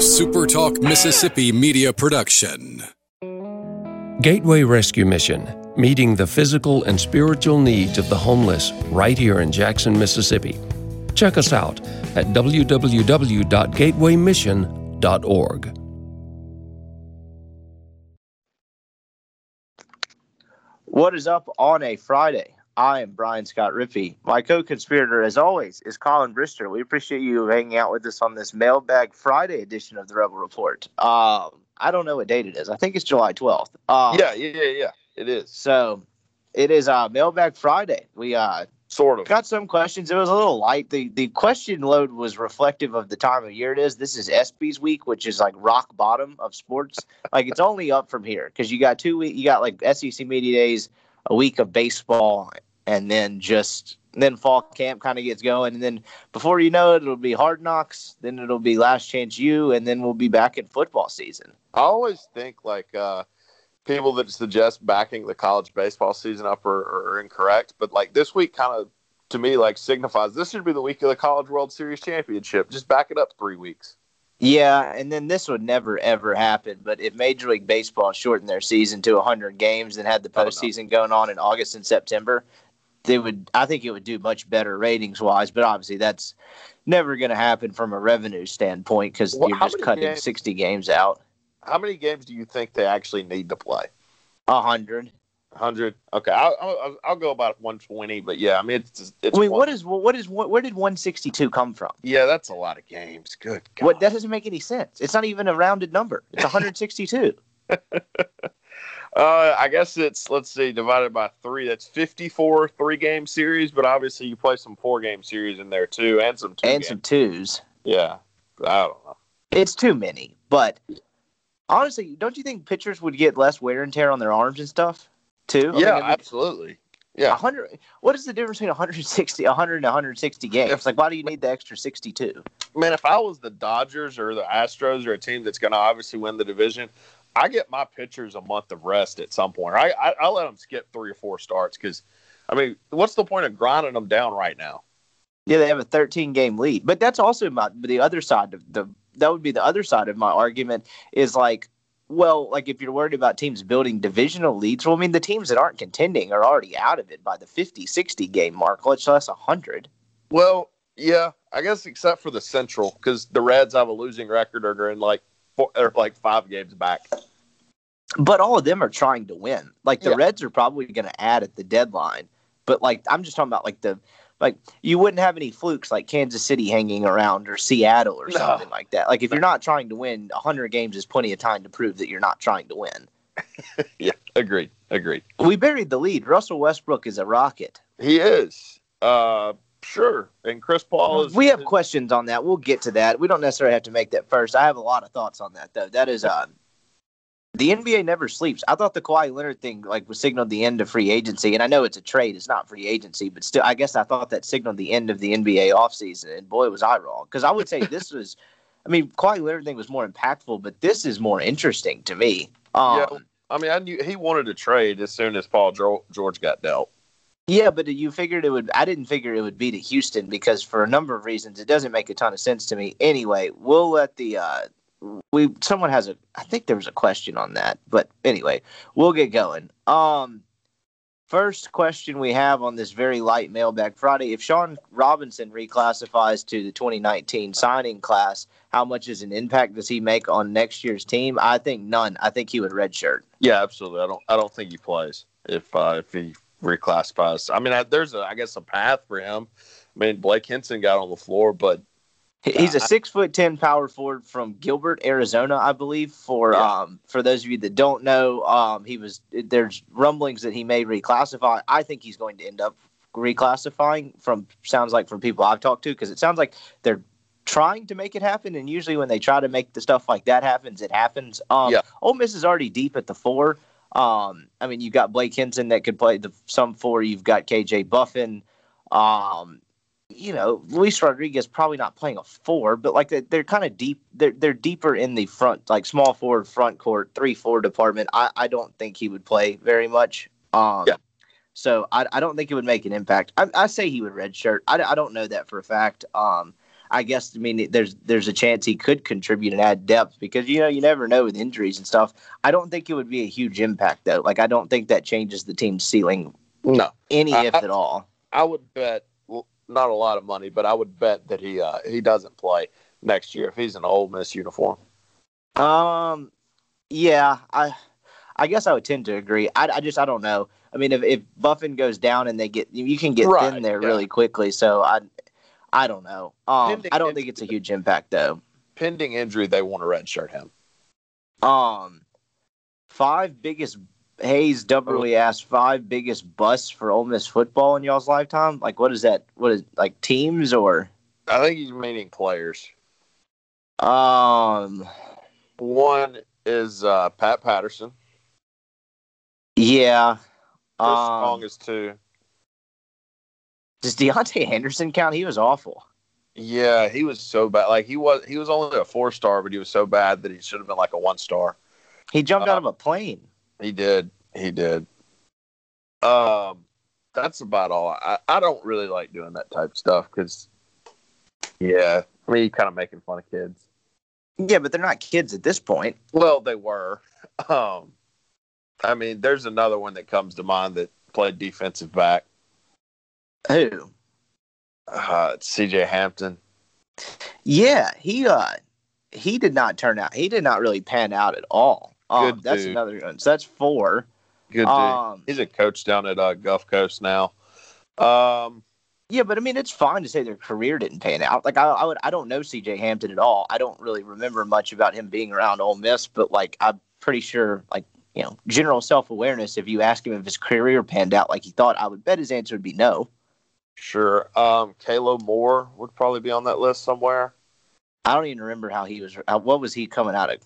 SuperTalk Mississippi media production. Gateway Rescue Mission, meeting the physical and spiritual needs of the homeless right here in Jackson, Mississippi. Check us out at www.gatewaymission.org. What is up on a Friday? I am Brian Scott Rippey. My co conspirator, as always, is Colin Brister. We appreciate you hanging out with us on this Mailbag Friday edition of the Rebel Report. Um, I don't know what date it is. I think it's July 12th. Um, yeah, yeah, yeah. It is. So it is uh, Mailbag Friday. We uh, Sort of. got some questions. It was a little light. The the question load was reflective of the time of year it is. This is ESPYS week, which is like rock bottom of sports. like it's only up from here because you got two week. You got like SEC media days, a week of baseball, and then just then fall camp kind of gets going, and then before you know it, it'll be hard knocks. Then it'll be last chance you, and then we'll be back in football season. I always think like uh, people that suggest backing the college baseball season up are, are incorrect, but like this week kind of to me like signifies this should be the week of the College World Series championship. Just back it up three weeks. Yeah, and then this would never ever happen. But if Major League Baseball shortened their season to 100 games and had the Oh, no. postseason going on in August and September, they would. I think it would do much better ratings wise. But obviously, that's never going to happen from a revenue standpoint because Well, you're just cutting games- 60 games out. How many games do you think they actually need to play? A hundred. Hundred. Okay, I'll, I'll I'll go about one twenty. But yeah, I mean it's it's. I mean, one- what is what is what, where did 162 come from? Yeah, that's a lot of games. Good. God. What that doesn't make any sense. It's not even a rounded number. It's 162. Uh, I guess it's let's see, divided by three. That's fifty-four three-game series, but obviously you play some four-game series in there too, and some two. and games. some twos. Yeah, I don't know. It's too many. But honestly, don't you think pitchers would get less wear and tear on their arms and stuff too? I yeah, mean, absolutely. Yeah, 100. What is the difference between 160, 100, and 160 games? If- like, why do you need the extra 62? man. If I was the Dodgers or the Astros or a team that's going to obviously win the division, I get my pitchers a month of rest at some point. I I, I let them skip three or four starts because, I mean, what's the point of grinding them down right now? Yeah, they have a 13 game lead, but that's also my the other side of the that would be the other side of my argument is like, well, like if you're worried about teams building divisional leads, well, I mean the teams that aren't contending are already out of it by the 50, 60 game mark, much less 100. Well, yeah, I guess except for the Central because the Reds have a losing record or are in like four, or like five games back. But all of them are trying to win. Like the Yeah. Reds are probably going to add at the deadline. But like I'm just talking about like the like you wouldn't have any flukes like Kansas City hanging around or Seattle or No. something like that. Like if you're not trying to win, 100 games is plenty of time to prove that you're not trying to win. Yeah, agreed, agreed. We buried the lead. Russell Westbrook is a rocket. He is. Uh, sure. And Chris Paul is. We have questions on that. We'll get to that. We don't necessarily have to make that first. I have a lot of thoughts on that though. That is uh the NBA never sleeps. I thought the Kawhi Leonard thing like was signaled the end of free agency, and I know it's a trade; it's not free agency, but still, I guess I thought that signaled the end of the NBA offseason. And boy, was I wrong because I would say this was, I mean, Kawhi Leonard thing was more impactful, but this is more interesting to me. Um, Yeah. I mean, I knew he wanted to trade as soon as Paul George got dealt. Yeah, but you figured it would. I didn't figure it would be to Houston because for a number of reasons, it doesn't make a ton of sense to me. Anyway, we'll let the uh, we someone has a. I think there was a question on that, but anyway, we'll get going. Um, first question we have on this very light mailbag Friday: If Sean Robinson reclassifies to the 2019 signing class, how much is an impact does he make on next year's team? I think none. I think he would redshirt. Yeah, absolutely. I don't. I don't think he plays if uh, if he reclassifies. I mean, I, there's a, I guess a path for him. I mean, Blake Hinson got on the floor, but He- He's a six foot ten power forward from Gilbert, Arizona, I believe. For Yeah. um, for those of you that don't know, um, he was there's rumblings that he may reclassify. I think he's going to end up reclassifying. From sounds like from people I've talked to, because it sounds like they're trying to make it happen. And usually when they try to make the stuff like that happens, it happens. Um, Yeah. Ole Miss is already deep at the four. Um, I mean, you've got Blake Hinson that could play the some four. You've got KJ Buffen. Um, you know, Luis Rodriguez probably not playing a four, but like they- they're kind of deep. They're they're deeper in the front, like small forward, front court, three four department. I I don't think he would play very much. Um, Yeah. So I, I don't think it would make an impact. I, I say he would redshirt. I, I don't know that for a fact. Um, I guess I mean there's there's a chance he could contribute and add depth because you know you never know with injuries and stuff. I don't think it would be a huge impact though. Like I don't think that changes the team's ceiling No, any I- if at all. I would bet not a lot of money, but I would bet that he uh, he doesn't play next year if he's in an Ole Miss uniform. Um, yeah, I I guess I would tend to agree. I, I just I don't know. I mean, if, if Buffen goes down and they get you can get Right, thin there yeah. really quickly. So I I don't know. Um, I don't think it's a huge impact though. Pending injury, they want to redshirt him. Um, five biggest Hayes doubly asked five biggest busts for Ole Miss football in y'all's lifetime. Like, what is that? What is like teams or I think he's meaning players. um? One is uh, Pat Patterson. Yeah. Chris Um, Strong is two. Does Deontay Anderson count? He was awful. Yeah, he was so bad. Like he was, he was only a four star, but he was so bad that he should have been like a one star. He jumped Uh, out of a plane. He did. He did. Um, that's about all. I, I don't really like doing that type of stuff because, yeah, I mean, kind of making fun of kids. Yeah, but they're not kids at this point. Well, they were. Um, I mean, there's another one that comes to mind that played defensive back. Who? Uh, C.J. Hampton. Yeah, he uh he did not turn out. He did not really pan out at all. Um, Good that's dude. another one. So that's four. Good dude. Um, He's a coach down at uh, Gulf Coast now. Um, Yeah, but I mean, it's fine to say their career didn't pan out. Like I, I would, I don't know C.J. Hampton at all. I don't really remember much about him being around Ole Miss, but like I'm pretty sure, like you know, general self awareness. If you ask him if his career panned out like he thought, I would bet his answer would be no. Sure. Um, Kailo Moore would probably be on that list somewhere. I don't even remember how he was. How, what was he coming out of?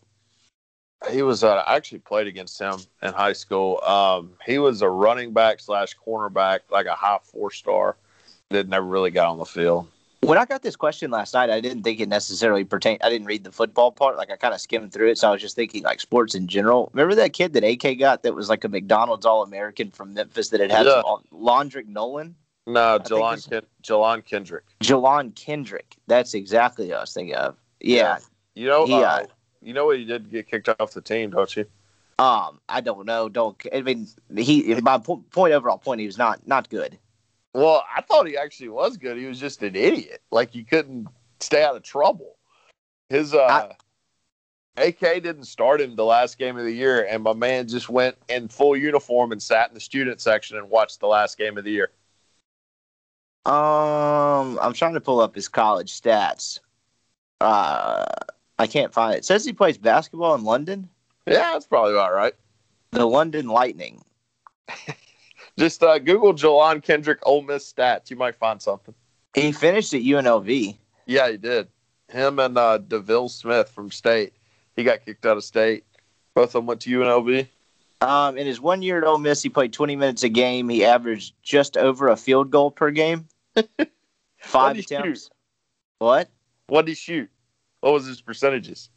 He was. Uh, I actually played against him in high school. Um, he was a running back slash cornerback, like a high four star. That never really got on the field. When I got this question last night, I didn't think it necessarily pertained. I didn't read the football part. Like I kind of skimmed through it, so I was just thinking like sports in general. Remember that kid that AK got that was like a McDonald's All American from Memphis that had had Yeah. some, Londrick Nolan, No, think Jelan it's- Ken- Jelan Kendrick. Jelan Kendrick. That's exactly what I was thinking of. Yeah. You know, He, uh, uh, you know what he did get kicked off the team, don't you? Um, I don't know. Don't. I mean, he. My po- point overall point, he was not not good. Well, I thought he actually was good. He was just an idiot. Like he couldn't stay out of trouble. His uh AK didn't start him the last game of the year, and my man just went in full uniform and sat in the student section and watched the last game of the year. Um, I'm trying to pull up his college stats. Uh, I can't find it. It says he plays basketball in London. Yeah, that's probably about right. The London Lightning. Just uh, Google Jelan Kendrick Ole Miss stats. You might find something. He finished at UNLV. Yeah, he did. Him and uh, Deville Smith from State. He got kicked out of State. Both of them went to UNLV. Um, in his one year at Ole Miss, he played 20 minutes a game. He averaged just over a field goal per game. Five attempts. What? What did he shoot? What was his percentages?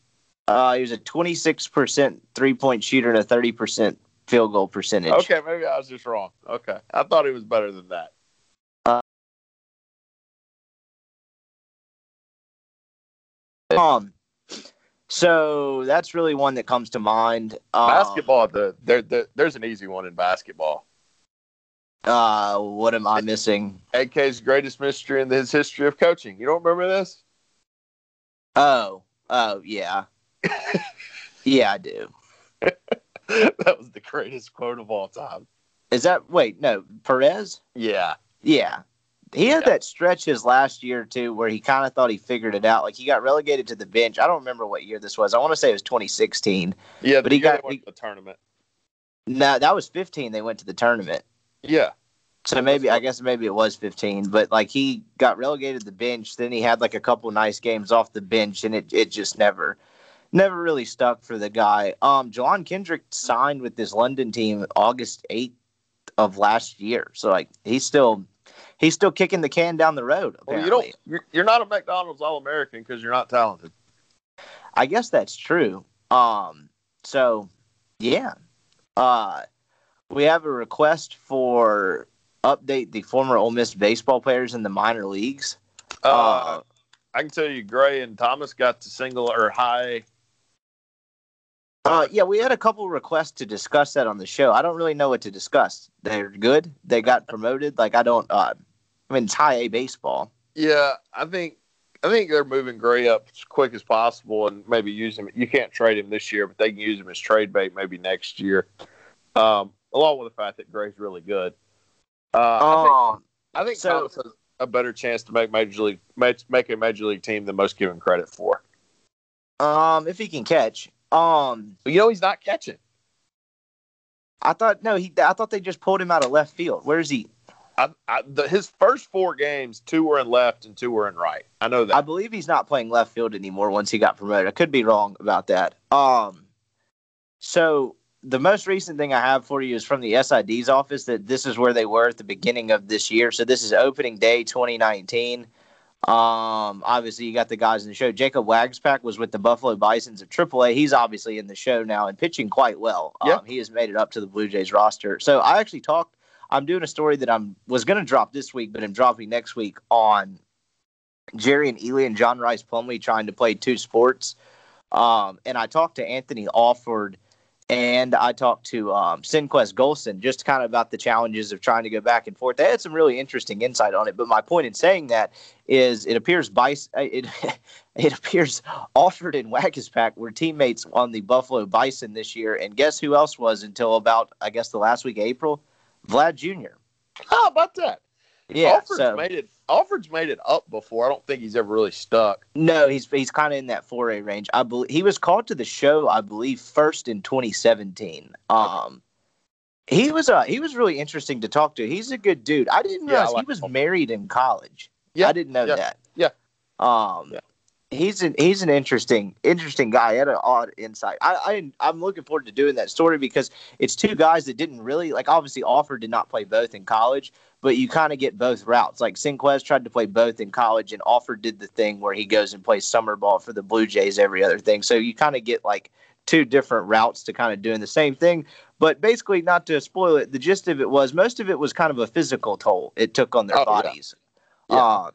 Uh, he was a 26% three point shooter and a 30% field goal percentage. Okay, maybe I was just wrong. Okay, I thought he was better than that. Um, so that's really one that comes to mind. Um, basketball, the there, there, there's an easy one in basketball. Uh, what am I missing? AK's greatest mystery in his history of coaching. You don't remember this? Oh, oh yeah, yeah, I do. that was the greatest quote of all time. Is that wait? No, Perez. Yeah, Yeah, he had Yeah. that stretch his last year too, where he kind of thought he figured it out. Like he got relegated to the bench. I don't remember what year this was. I want to say it was 2016. yeah. But he got he- the tournament. No, that was 15. They went to the tournament. Yeah, So maybe I guess maybe it was 15, but like he got relegated to the bench. Then he had like a couple nice games off the bench, and it it just never never really stuck for the guy. Um, Jelan Kendrick signed with this London team August 8th of last year, so like he's still he's still kicking the can down the road. well, you don't. You're, you're not a McDonald's All American because you're not talented. I guess that's true. Um, so yeah, uh, we have a request for update the former Ole Miss baseball players in the minor leagues. Uh, I can tell you, Gray and Thomas got to single or high. Uh, yeah, we had a couple requests to discuss that on the show. I don't really know what to discuss. They're good. They got promoted. Like I don't. Uh, I mean, it's high A baseball. Yeah, I think I think they're moving Gray up as quick as possible and maybe use him. You can't trade him this year, but they can use him as trade bait maybe next year. Um, along with the fact that Gray's really good. Uh, I think, Um, I think so- Thomas has a better chance to make major league make, make a major league team than most give him credit for. um, if he can catch. Um, But you know he's not catching. I thought no, he. I thought they just pulled him out of left field. Where is he? I, I, the, his first four games, two were in left and two were in right. I know that. I believe he's not playing left field anymore once he got promoted. I could be wrong about that. Um, so the most recent thing I have for you is from the SID's office that this is where they were at the beginning of this year. So this is opening day 2019. Um, obviously you got the guys in the show. Jacob Waguespack was with the Buffalo Bisons of AAA. He's obviously in the show now and pitching quite well. Um, he has made it up to the Blue Jays roster. So I actually talked. I'm doing a story that I'm was going to drop this week, but I'm dropping next week on Jerrion Ealy and John Rice Plumlee trying to play two sports. Um, and I talked to Anthony Alford and I talked to um, Senquez Golson just kind of about the challenges of trying to go back and forth. They had some really interesting insight on it. But my point in saying that is it appears Bice, uh, it, it appears Alford and Waguespack were teammates on the Buffalo Bison this year. And guess who else was until about, I guess, the last week of April? Vlad Jr. How about that? Yeah. Alford's so, made it. Alford's made it up before. I don't think he's ever really stuck. No, he's he's kind of in that 4A range. I believe he was called to the show. I believe first in 2017. Um, he was uh he was really interesting to talk to. He's a good dude. I didn't Yeah, I like he was him. married in college. Yeah, I didn't know yeah, that. yeah. Um, Yeah. he's an he's an interesting interesting guy. He had an odd insight. I, I I'm looking forward to doing that story because it's two guys that didn't really like. Obviously, Alford did not play both in college, but you kind of get both routes. Like Senquez tried to play both in college, and Alford did the thing where he goes and plays summer ball for the Blue Jays every other thing. So you kind of get like two different routes to kind of doing the same thing. But basically, not to spoil it, the gist of it was most of it was kind of a physical toll it took on their Oh, yeah. bodies. Yeah. Um,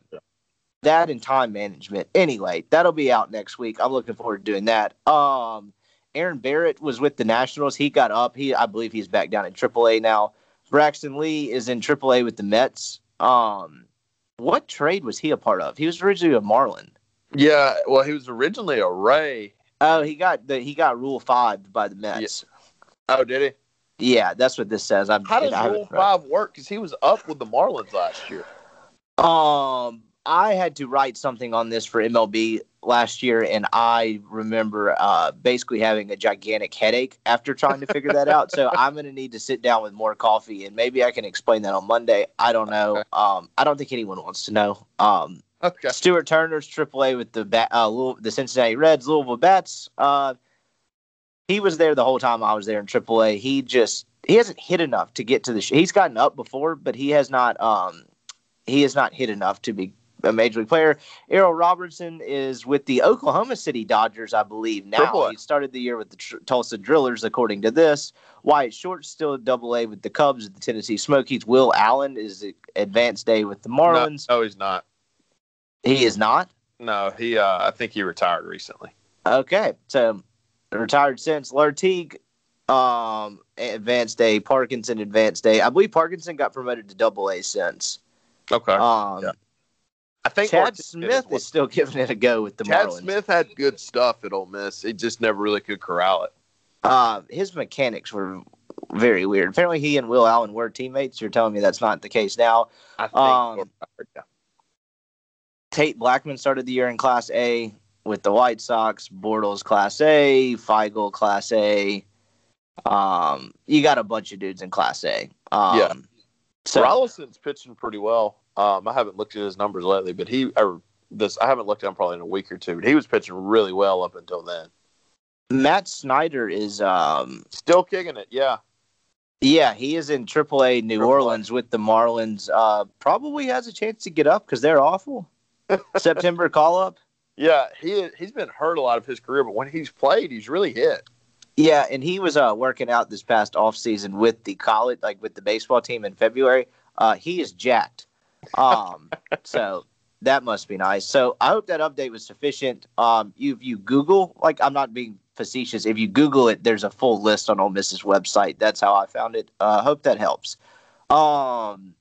that and time management. Anyway, that'll be out next week. I'm looking forward to doing that. Um, Aaron Barrett was with the Nationals. He got up. He, I believe, he's back down in AAA now. Braxton Lee is in AAA with the Mets. Um, what trade was he a part of? He was originally a Marlin. Yeah, well, he was originally a Ray. Oh, he got the he got Rule Five by the Mets. Oh, did he? Yeah, that's what this says. I'm, How does Rule Five work? Because he was up with the Marlins last year. Um, I had to write something on this for MLB last year, and I remember uh, basically having a gigantic headache after trying to figure that out. So I'm going to need to sit down with more coffee, and maybe I can explain that on Monday. I don't know. Um, I don't think anyone wants to know. Um, Okay. Stuart Turner's AAA with the bat, uh, Louis- the Cincinnati Reds, Louisville Bats. Uh, he was there the whole time I was there in AAA. He just he hasn't hit enough to get to the. Sh- he's gotten up before, but he has not. Um, he has not hit enough to be a major league player. Errol Robinson is with the Oklahoma City Dodgers, I believe. Now he started the year with the tr- Tulsa Drillers, according to this. Wyatt Short still at Double A with the Cubs, at the Tennessee Smokies. Will Allen is advanced day with the Marlins. No, no, he's not. He is not. No, he. Uh, I think he retired recently. Okay, so retired since Lartigue, um, advanced day, Parkinson, advanced day. I believe Parkinson got promoted to Double A since. Okay. Um, Yeah. I think Chad Ortiz Smith as is still giving it a go with the Chad Marlins. Smith had good stuff at Ole Miss. He just never really could corral it. Uh, his mechanics were very weird. Apparently, he and Will Allen were teammates. You're telling me that's not the case now. I think. Um, yeah. Tate Blackman started the year in Class A with the White Sox. Bortles Class A, Feigl Class A. Um, you got a bunch of dudes in Class A. Um, Yeah. So Rolison's pitching pretty well. Um, I haven't looked at his numbers lately, but he or this I haven't looked at him probably in a week or two. But he was pitching really well up until then. Matt Snyder is, um, Still kicking it, yeah. yeah, he is in AAA New AAA. Orleans with the Marlins. Uh, probably has a chance to get up because they're awful. September call up. Yeah, he he's been hurt a lot of his career, but when he's played, he's really hit. Yeah, and he was uh, working out this past off season with the college, like with the baseball team in February. Uh, he is jacked. Um, so that must be nice. So I hope that update was sufficient. Um, you if you Google, like I'm not being facetious. If you Google it, there's a full list on Ole Miss's website. That's how I found it. I uh, hope that helps. Um,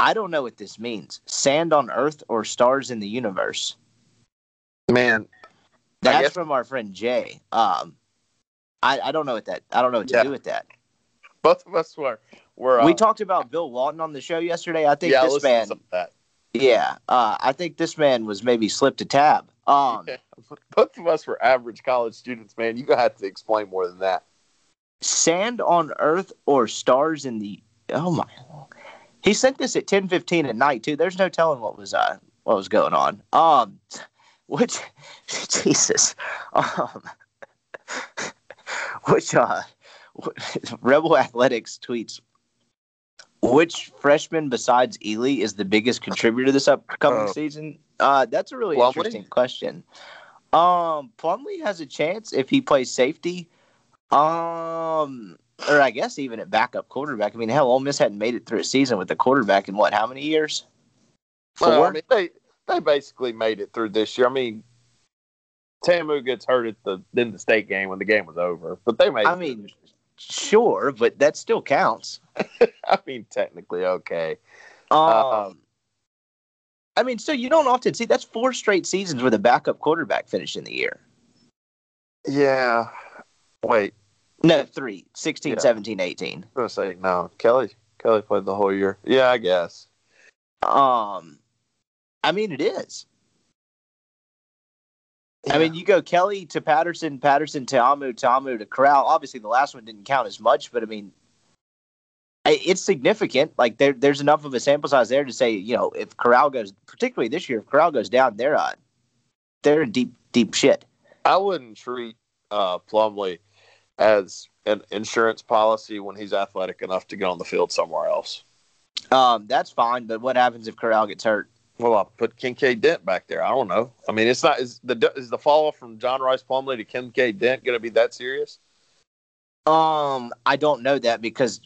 I don't know what this means. Sand on Earth or stars in the universe? Man, that's guess- from our friend Jay. Um, I, I don't know what that. I don't know what to yeah. do with that. Both of us were. Were uh, we talked about Bill Walton on the show yesterday. I think yeah, this man. Yeah, uh, I think this man was maybe slipped a tab. Um, yeah. Both of us were average college students, man. You got to explain more than that. Sand on Earth or stars in the? Oh my! He sent this at ten fifteen at night too. There's no telling what was uh what was going on. Um, which Jesus, um, which uh, Rebel Athletics tweets which freshman besides Ealy is the biggest contributor this upcoming uh, season? Uh, that's a really Plumlee? interesting question. Um, Plumlee has a chance if he plays safety. Um, or I guess even at backup quarterback. I mean, hell, Ole Miss hadn't made it through a season with a quarterback in what? How many years? Four. Well, I mean, they they basically made it through this year. I mean, Ta'amu gets hurt at the in the state game when the game was over, but they made. I mean, sure, but that still counts. I mean, technically, okay. Um, um, I mean, so you don't often see that's four straight seasons with a backup quarterback finishing the year. Yeah. Wait. No, three. 16, yeah. 17, 18. I'm going to say, no. Kelly Kelly played the whole year. Yeah, I guess. Um, I mean, it is. Yeah. I mean, you go Kelly to Patterson, Patterson to Amu, Ta'amu to Corral. Obviously, the last one didn't count as much, but I mean, it's significant. Like there, there's enough of a sample size there to say, you know, if Corral goes, particularly this year, if Corral goes down, they're uh, they're in deep, deep shit. I wouldn't treat uh, Plumlee as an insurance policy when he's athletic enough to get on the field somewhere else. Um, that's fine, but what happens if Corral gets hurt? Well, I'll put Kinkead Dent back there. I don't know. I mean, it's not is the is the fall from John Rice Plumlee to Kinkead Dent going to be that serious? Um, I don't know that because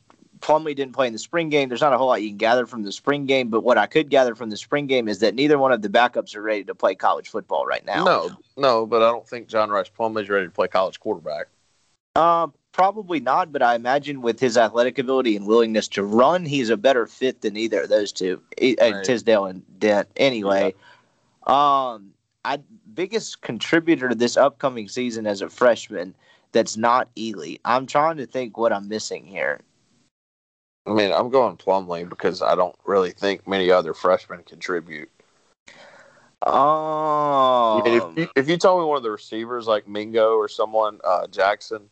Plumlee didn't play in the spring game. There's not a whole lot you can gather from the spring game, but what I could gather from the spring game is that neither one of the backups are ready to play college football right now. No, no, but I don't think John Rice Plumlee is ready to play college quarterback. Uh, probably not, but I imagine with his athletic ability and willingness to run, he's a better fit than either of those two, uh, right. Tisdale and Dent. Anyway, yeah. um, I biggest contributor to this upcoming season as a freshman that's not Ealy. I'm trying to think what I'm missing here. I mean, I'm going Plumlee because I don't really think many other freshmen contribute. Oh, I mean, if, you, if you told me one of the receivers like Mingo or someone uh, Jackson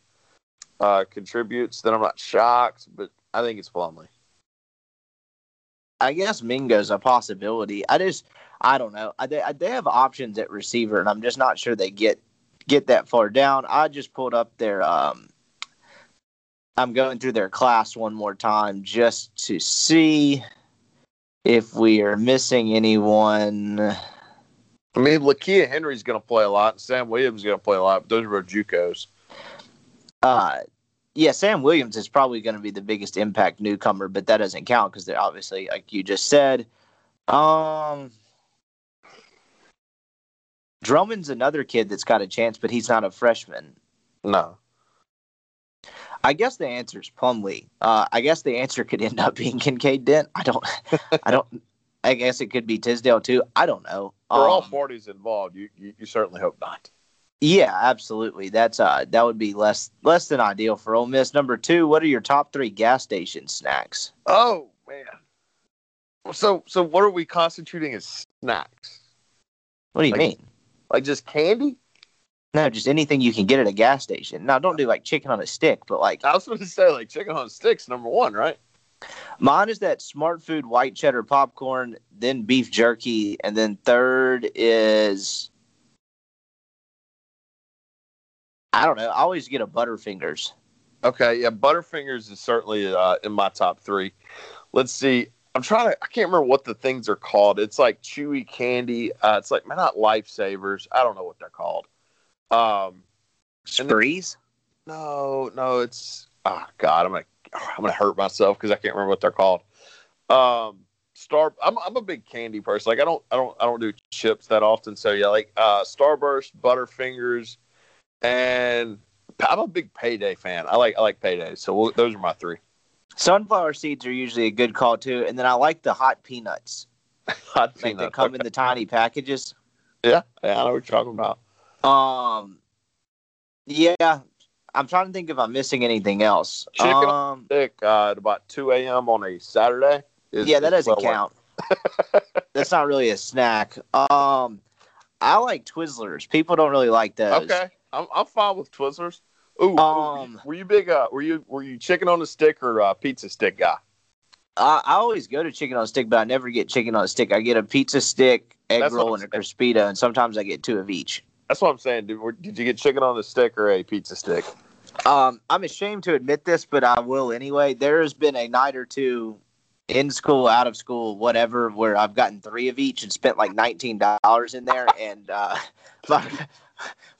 uh, contributes, then I'm not shocked. But I think it's Plumlee. I guess Mingo's a possibility. I just, I don't know. I, they, they have options at receiver, and I'm just not sure they get get that far down. I just pulled up their. Um, I'm going through their class one more time just to see if we are missing anyone. I mean, Lakia Henry's going to play a lot, Sam Williams is going to play a lot. But those are our JUCOs. Uh, yeah, Sam Williams is probably going to be the biggest impact newcomer, but that doesn't count because they're obviously, like you just said. Um, Drummond's another kid that's got a chance, but he's not a freshman. No. I guess the answer is Plumlee. Uh, I guess the answer could end up being Kinkead Dent. I don't. I don't. I guess it could be Tisdale too. I don't know. For um, all parties involved, you, you, you certainly hope not. Yeah, absolutely. That's uh that would be less less than ideal for Ole Miss. Number two, what are your top three gas station snacks? Oh man. So so what are we constituting as snacks? What do you like, mean? Like just candy? No, just anything you can get at a gas station. Now don't do like chicken on a stick, but like I was going to say like chicken on sticks, number one, right? Mine is that smart food white cheddar popcorn, then beef jerky, and then third is I don't know. I always get a Butterfingers. Okay, yeah, Butterfingers is certainly uh, in my top three. Let's see. I'm trying to. I can't remember what the things are called. It's like chewy candy. Uh, it's like not lifesavers. I don't know what they're called. Um, Sprees. no, no, it's. Oh God, I'm gonna. I'm gonna hurt myself because I can't remember what they're called. Um, Star. I'm I'm a big candy person. Like I don't I don't I don't do chips that often. So yeah, like uh, Starburst, Butterfingers, and I'm a big Payday fan. I like I like Payday. So we'll, those are my three. Sunflower seeds are usually a good call too, and then I like the hot peanuts. Hot Like they peanut. come in the tiny packages. Yeah, yeah, I know what you're talking about. Um, yeah, I'm trying to think if I'm missing anything else. Chicken um, Thick uh, at about 2 a.m. on a Saturday. is- yeah, that doesn't count. That's not really a snack. Um, I like Twizzlers. People don't really like those. Okay, I'm I'm fine with Twizzlers. Ooh, Um, were you big? Uh, were you were you chicken on a stick or uh, pizza stick guy? I, I always go to chicken on a stick, but I never get chicken on a stick. I get a pizza stick, egg That's roll, and a crispito, and sometimes I get two of each. That's what I'm saying. Did, did you get chicken on the stick or a pizza stick? Um, I'm ashamed to admit this, but I will anyway. There has been a night or two in school, out of school, whatever, where I've gotten three of each and spent like nineteen dollars in there, and uh, my,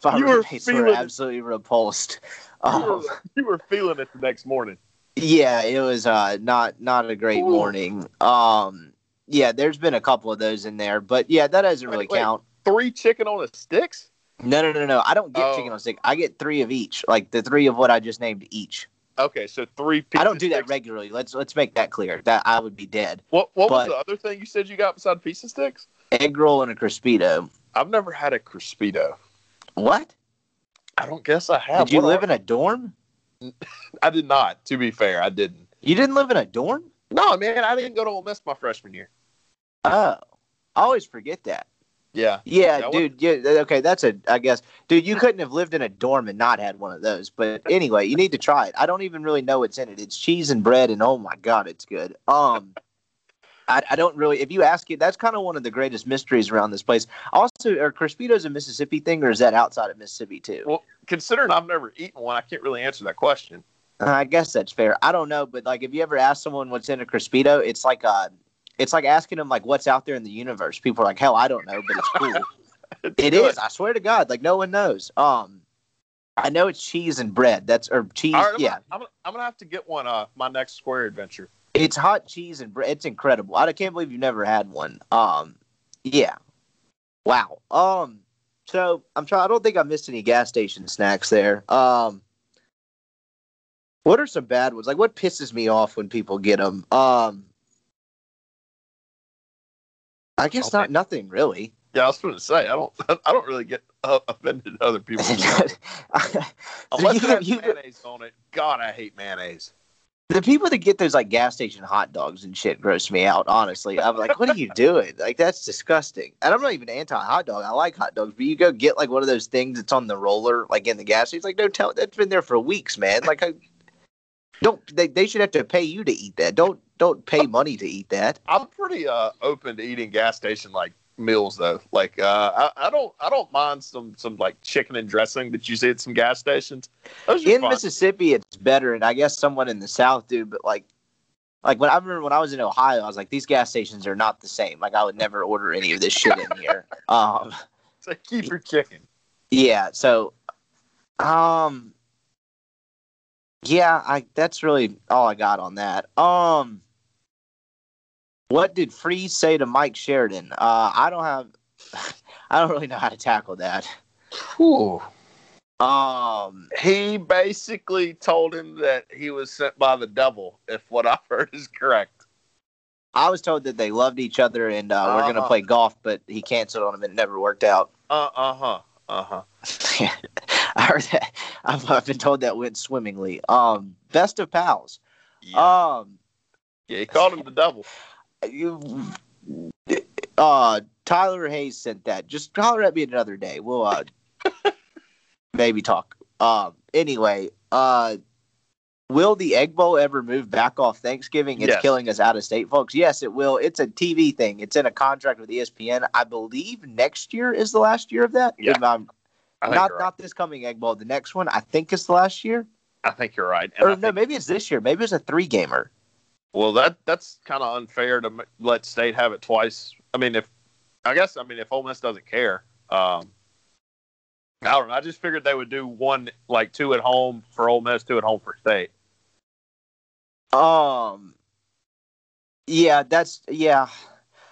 my You were roommates were absolutely repulsed. You Um, were, you were feeling it the next morning. yeah, it was uh, not not a great Ooh. morning. Um, yeah, there's been a couple of those in there, but yeah, that doesn't really Wait, count. Three chicken on a sticks? No, no, no, no. I don't get Oh. chicken on stick. I get three of each, like the three of what I just named each. Okay, so three. Pizza I don't do that regularly. Let's let's make that clear. That I would be dead. What What but- was the other thing you said you got beside pizza sticks? Egg roll and a crispito. I've never had a crispito. What? I don't guess I have. Did you What live are- in a dorm? I did not. To be fair, I didn't. You didn't live in a dorm? No, man, I didn't go to Ole Miss my freshman year. Oh, I always forget that. Yeah, Yeah, That dude. Yeah, okay, that's a. I guess, dude, you couldn't have lived in a dorm and not had one of those. But anyway, you need to try it. I don't even really know what's in it. It's cheese and bread, and oh my god, it's good. Um, I, I don't really. If you ask it, that's kind of one of the greatest mysteries around this place. Also, are Crispitos a Mississippi thing, or is that outside of Mississippi too? Well, considering I've never eaten one, I can't really answer that question. I guess that's fair. I don't know, but like, if you ever ask someone what's in a crispito, it's like uh it's like asking them like what's out there in the universe. People are like, hell, I don't know, but it's cool. It's it I swear to God, like no one knows. Um, I know it's cheese and bread. That's or cheese. Right, I'm yeah, gonna, I'm, gonna, I'm gonna have to get one. Uh, my next square adventure. it's hot cheese and bread. It's incredible. I can't believe you've never had one. Um, yeah, wow. Um, so I'm trying. I don't think I missed any gas station snacks there. Um. What are some bad ones? Like, what pisses me off when people get them? Um, I guess Okay. not nothing really. Yeah, I was going to say I don't. I don't really get uh, offended at other people unless you- it has you- mayonnaise on it. God, I hate mayonnaise. the people that get those like gas station hot dogs and shit gross me out. Honestly, I'm like, what are you doing? Like, that's disgusting. And I'm not even anti hot dog. I like hot dogs, but you go get like one of those things that's on the roller, like in the gas station. It's like, don't tell. That's been there for weeks, man. Like, I, don't they? They should have to pay you to eat that. Don't don't pay money to eat that. I'm pretty uh, open to eating gas station like meals though. Like uh, I, I don't I don't mind some some like chicken and dressing that you see at some gas stations. In fine. Mississippi, it's better, and I guess someone in the South do. But like, like when I remember when I was in Ohio, I was like, these gas stations are not the same. Like, I would never order any of this shit in here. Um, So keep your chicken. yeah. So, um, yeah, I that's really all I got on that. Um, what did Freeze say to Mike Sheridan? Uh, I don't have, I don't really know how to tackle that. Ooh. Um, He basically told him that he was sent by the devil, if what I've heard is correct. I was told that they loved each other and uh, we're gonna Uh-huh. play golf, but he canceled on him and it never worked out. Uh uh huh. Uh huh. I heard that. I've, I've been told that went swimmingly. Um, best of pals. Yeah. Um, yeah, he called him the devil. you, uh, Tyler Hayes sent that. Just holler at me another day. We'll uh, maybe talk. Um, anyway, uh, will the Egg Bowl ever move back off Thanksgiving? It's Yes. killing us out of state, folks. Yes, it will. It's a TV thing. It's in a contract with ESPN. I believe next year is the last year of that. Yeah. If I'm- Not right. not this coming Egg Bowl. The next one, I think, is the last year. I think you're right. And Or I no, think- maybe it's this year. Maybe it's a three gamer. well, that that's kind of unfair to m- let state have it twice. I mean, if I guess I mean if Ole Miss doesn't care, um, I don't know. I just figured they would do one like two at home for Ole Miss, two at home for state. Um, Yeah, that's yeah.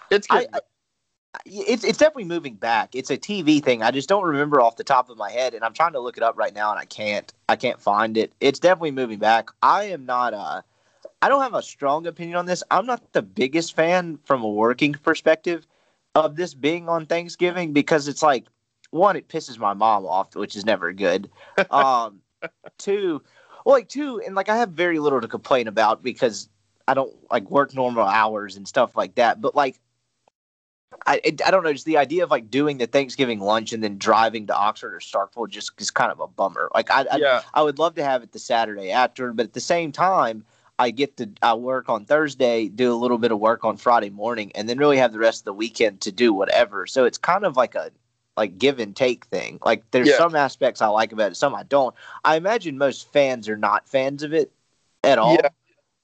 It's getting, I, it's it's definitely moving back. It's a TV thing. I just don't remember off the top of my head, and I'm trying to look it up right now, and I can't. I can't find it. It's definitely moving back. I am not. Uh, I don't have a strong opinion on this. I'm not the biggest fan from a working perspective of this being on Thanksgiving because it's like one, it pisses my mom off, which is never good. Um, two, well, like two, and like I have very little to complain about because I don't like work normal hours and stuff like that. But like I, I don't know, just the idea of like doing the Thanksgiving lunch and then driving to Oxford or Starkville just is kind of a bummer. Like I, yeah. I, I would love to have it the Saturday after, but at the same time, I get to I work on Thursday, do a little bit of work on Friday morning, and then really have the rest of the weekend to do whatever. So it's kind of like a like give and take thing. Like there's Yeah. some aspects I like about it, some I don't. I imagine most fans are not fans of it at all. Yeah.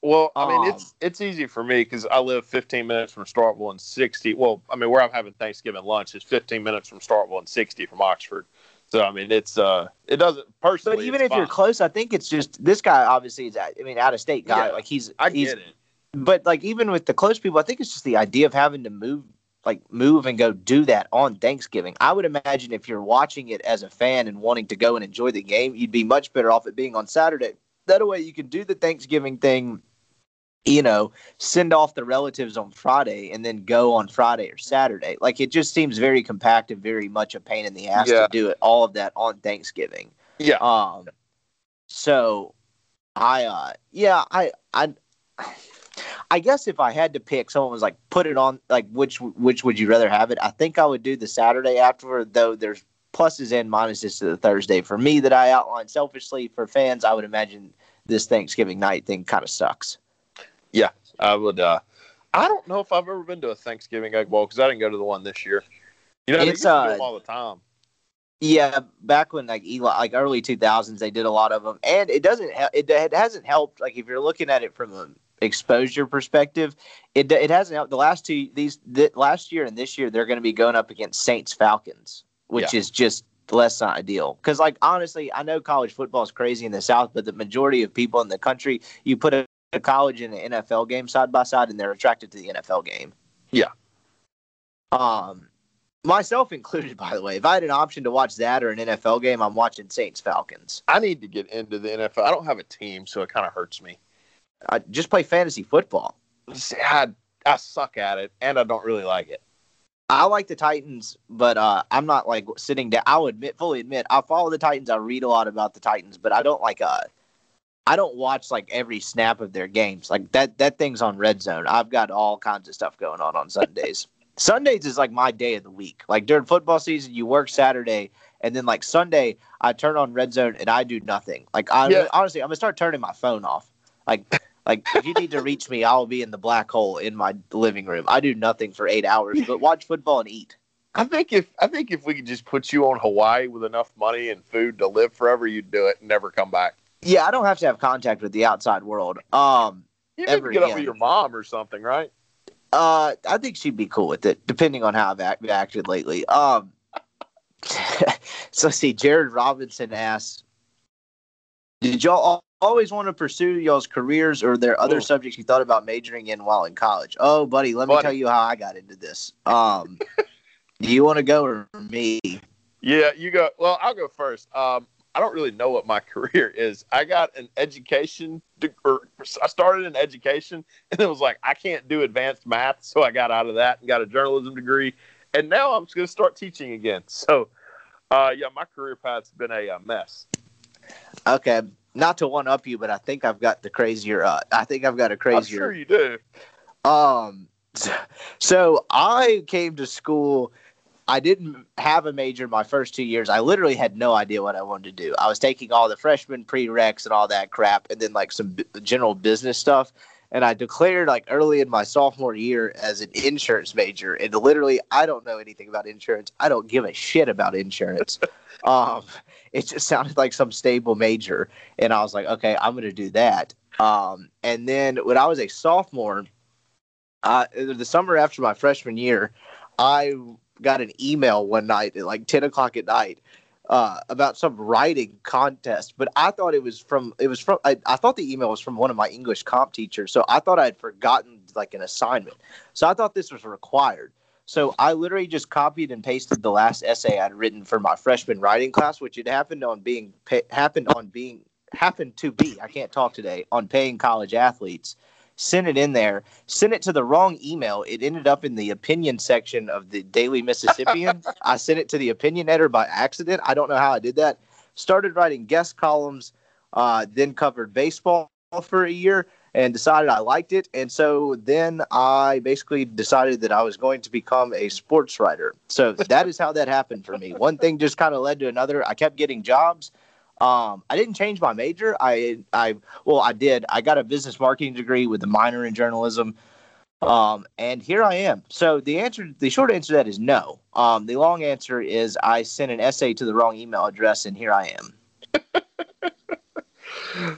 Well, I mean, Um, it's it's easy for me because I live 15 minutes from Starkville and 60. Well, I mean, where I'm having Thanksgiving lunch is 15 minutes from Starkville and 60 from Oxford. So I mean, it's uh, it doesn't personally. But even if you're close, I think it's just this guy obviously is. I mean, out of state guy. Yeah, like he's. I he's, get it. But like even with the close people, I think it's just the idea of having to move, like move and go do that on Thanksgiving. I would imagine if you're watching it as a fan and wanting to go and enjoy the game, you'd be much better off it being on Saturday. That way, you can do the Thanksgiving thing. You know, send off the relatives on Friday and then go on Friday or Saturday. Like it just seems very compact and very much a pain in the ass Yeah. to do it all of that on Thanksgiving. Yeah. Um, so I, uh, yeah, I, I, I guess if I had to pick, someone was like, put it on, like, which, which would you rather have it? I think I would do the Saturday afterward, though there's pluses and minuses to the Thursday. For me, that I outlined selfishly, for fans, I would imagine this Thanksgiving night thing kind of sucks. I would. uh I don't know if I've ever been to a Thanksgiving egg bowl because I didn't go to the one this year. You know, they It's, do uh, them all the time. Yeah, back when like Eli, like early two thousands, they did a lot of them, and it doesn't. It, it hasn't helped. Like if you're looking at it from an exposure perspective, it it hasn't helped. The last two these the, last year and this year, they're going to be going up against Saints Falcons, which is just less than ideal. Because like honestly, I know college football is crazy in the South, but the majority of people in the country, you put a, a college and an NFL game side by side, and they're attracted to the NFL game. Yeah. Um, myself included, by the way. If I had an option to watch that or an NFL game, I'm watching Saints Falcons. I need to get into the NFL. I don't have a team, so it kind of hurts me. I just play fantasy football. See, I I suck at it, and I don't really like it. I like the Titans, but uh, I'm not like sitting down. I'll admit, fully admit, I follow the Titans. I read a lot about the Titans, but I don't like uh, I don't watch like every snap of their games. Like that that thing's on Red Zone. I've got all kinds of stuff going on on Sundays. Sundays is like my day of the week. Like during football season, you work Saturday, and then like Sunday, I turn on Red Zone and I do nothing. Like I Yeah. honestly, I'm gonna start turning my phone off. Like like if you need to reach me, I'll be in the black hole in my living room. I do nothing for eight hours, but watch football and eat. I think if I think if we could just put you on Hawaii with enough money and food to live forever, you'd do it and never come back. Yeah, I don't have to have contact with the outside world. Um, You to get up with your mom or something, right? uh, I think she'd be cool with it, depending on how I've act- acted lately. Um, so let's see, Jared Robinson asks, "Did y'all al- always want to pursue y'all's careers, or are there other Ooh. subjects you thought about majoring in while in college?" Oh, buddy, let me tell you how I got into this. Um, do you want to go or me? Yeah, you go. Well, I'll go first. Um, I don't really know what my career is. I got an education, or I started in education, and it was like I can't do advanced math, so I got out of that and got a journalism degree, and now I'm just going to start teaching again. So, uh, yeah, my career path's been a, uh mess. Okay, not to one up you, but I think I've got the crazier. Uh, I think I've got a I'm crazier. sure you do. Um, so I came to school. I didn't have a major my first two years. I literally had no idea what I wanted to do. I was taking all the freshman prereqs and all that crap, and then like some b- general business stuff. And I declared like early in my sophomore year as an insurance major. And literally, I don't know anything about insurance. I don't give a shit about insurance. um, it just sounded like some stable major, and I was like, okay, I'm going to do that. Um, and then when I was a sophomore, uh, the summer after my freshman year, I got an email one night at like 10 o'clock at night uh, about some writing contest, but I thought it was from, it was from, I, I thought the email was from one of my English comp teachers. So I thought I'd forgotten like an assignment. So I thought this was required. So I literally just copied and pasted the last essay I'd written for my freshman writing class, which had happened on being happened on being happened to be I can't talk today on paying college athletes. Sent it in there, sent it to the wrong email. It ended up in the opinion section of the Daily Mississippian. I sent it to the opinion editor by accident. I don't know how I did that. Started writing guest columns, uh, then covered baseball for a year and decided I liked it. And so then I basically decided that I was going to become a sports writer. So that is how that happened for me. One thing just kind of led to another. I kept getting jobs. Um, I didn't change my major. I, I, well, I did. I got a business marketing degree with a minor in journalism. Um, and here I am. So the answer, the short answer to that is no. Um, the long answer is I sent an essay to the wrong email address, and here I am.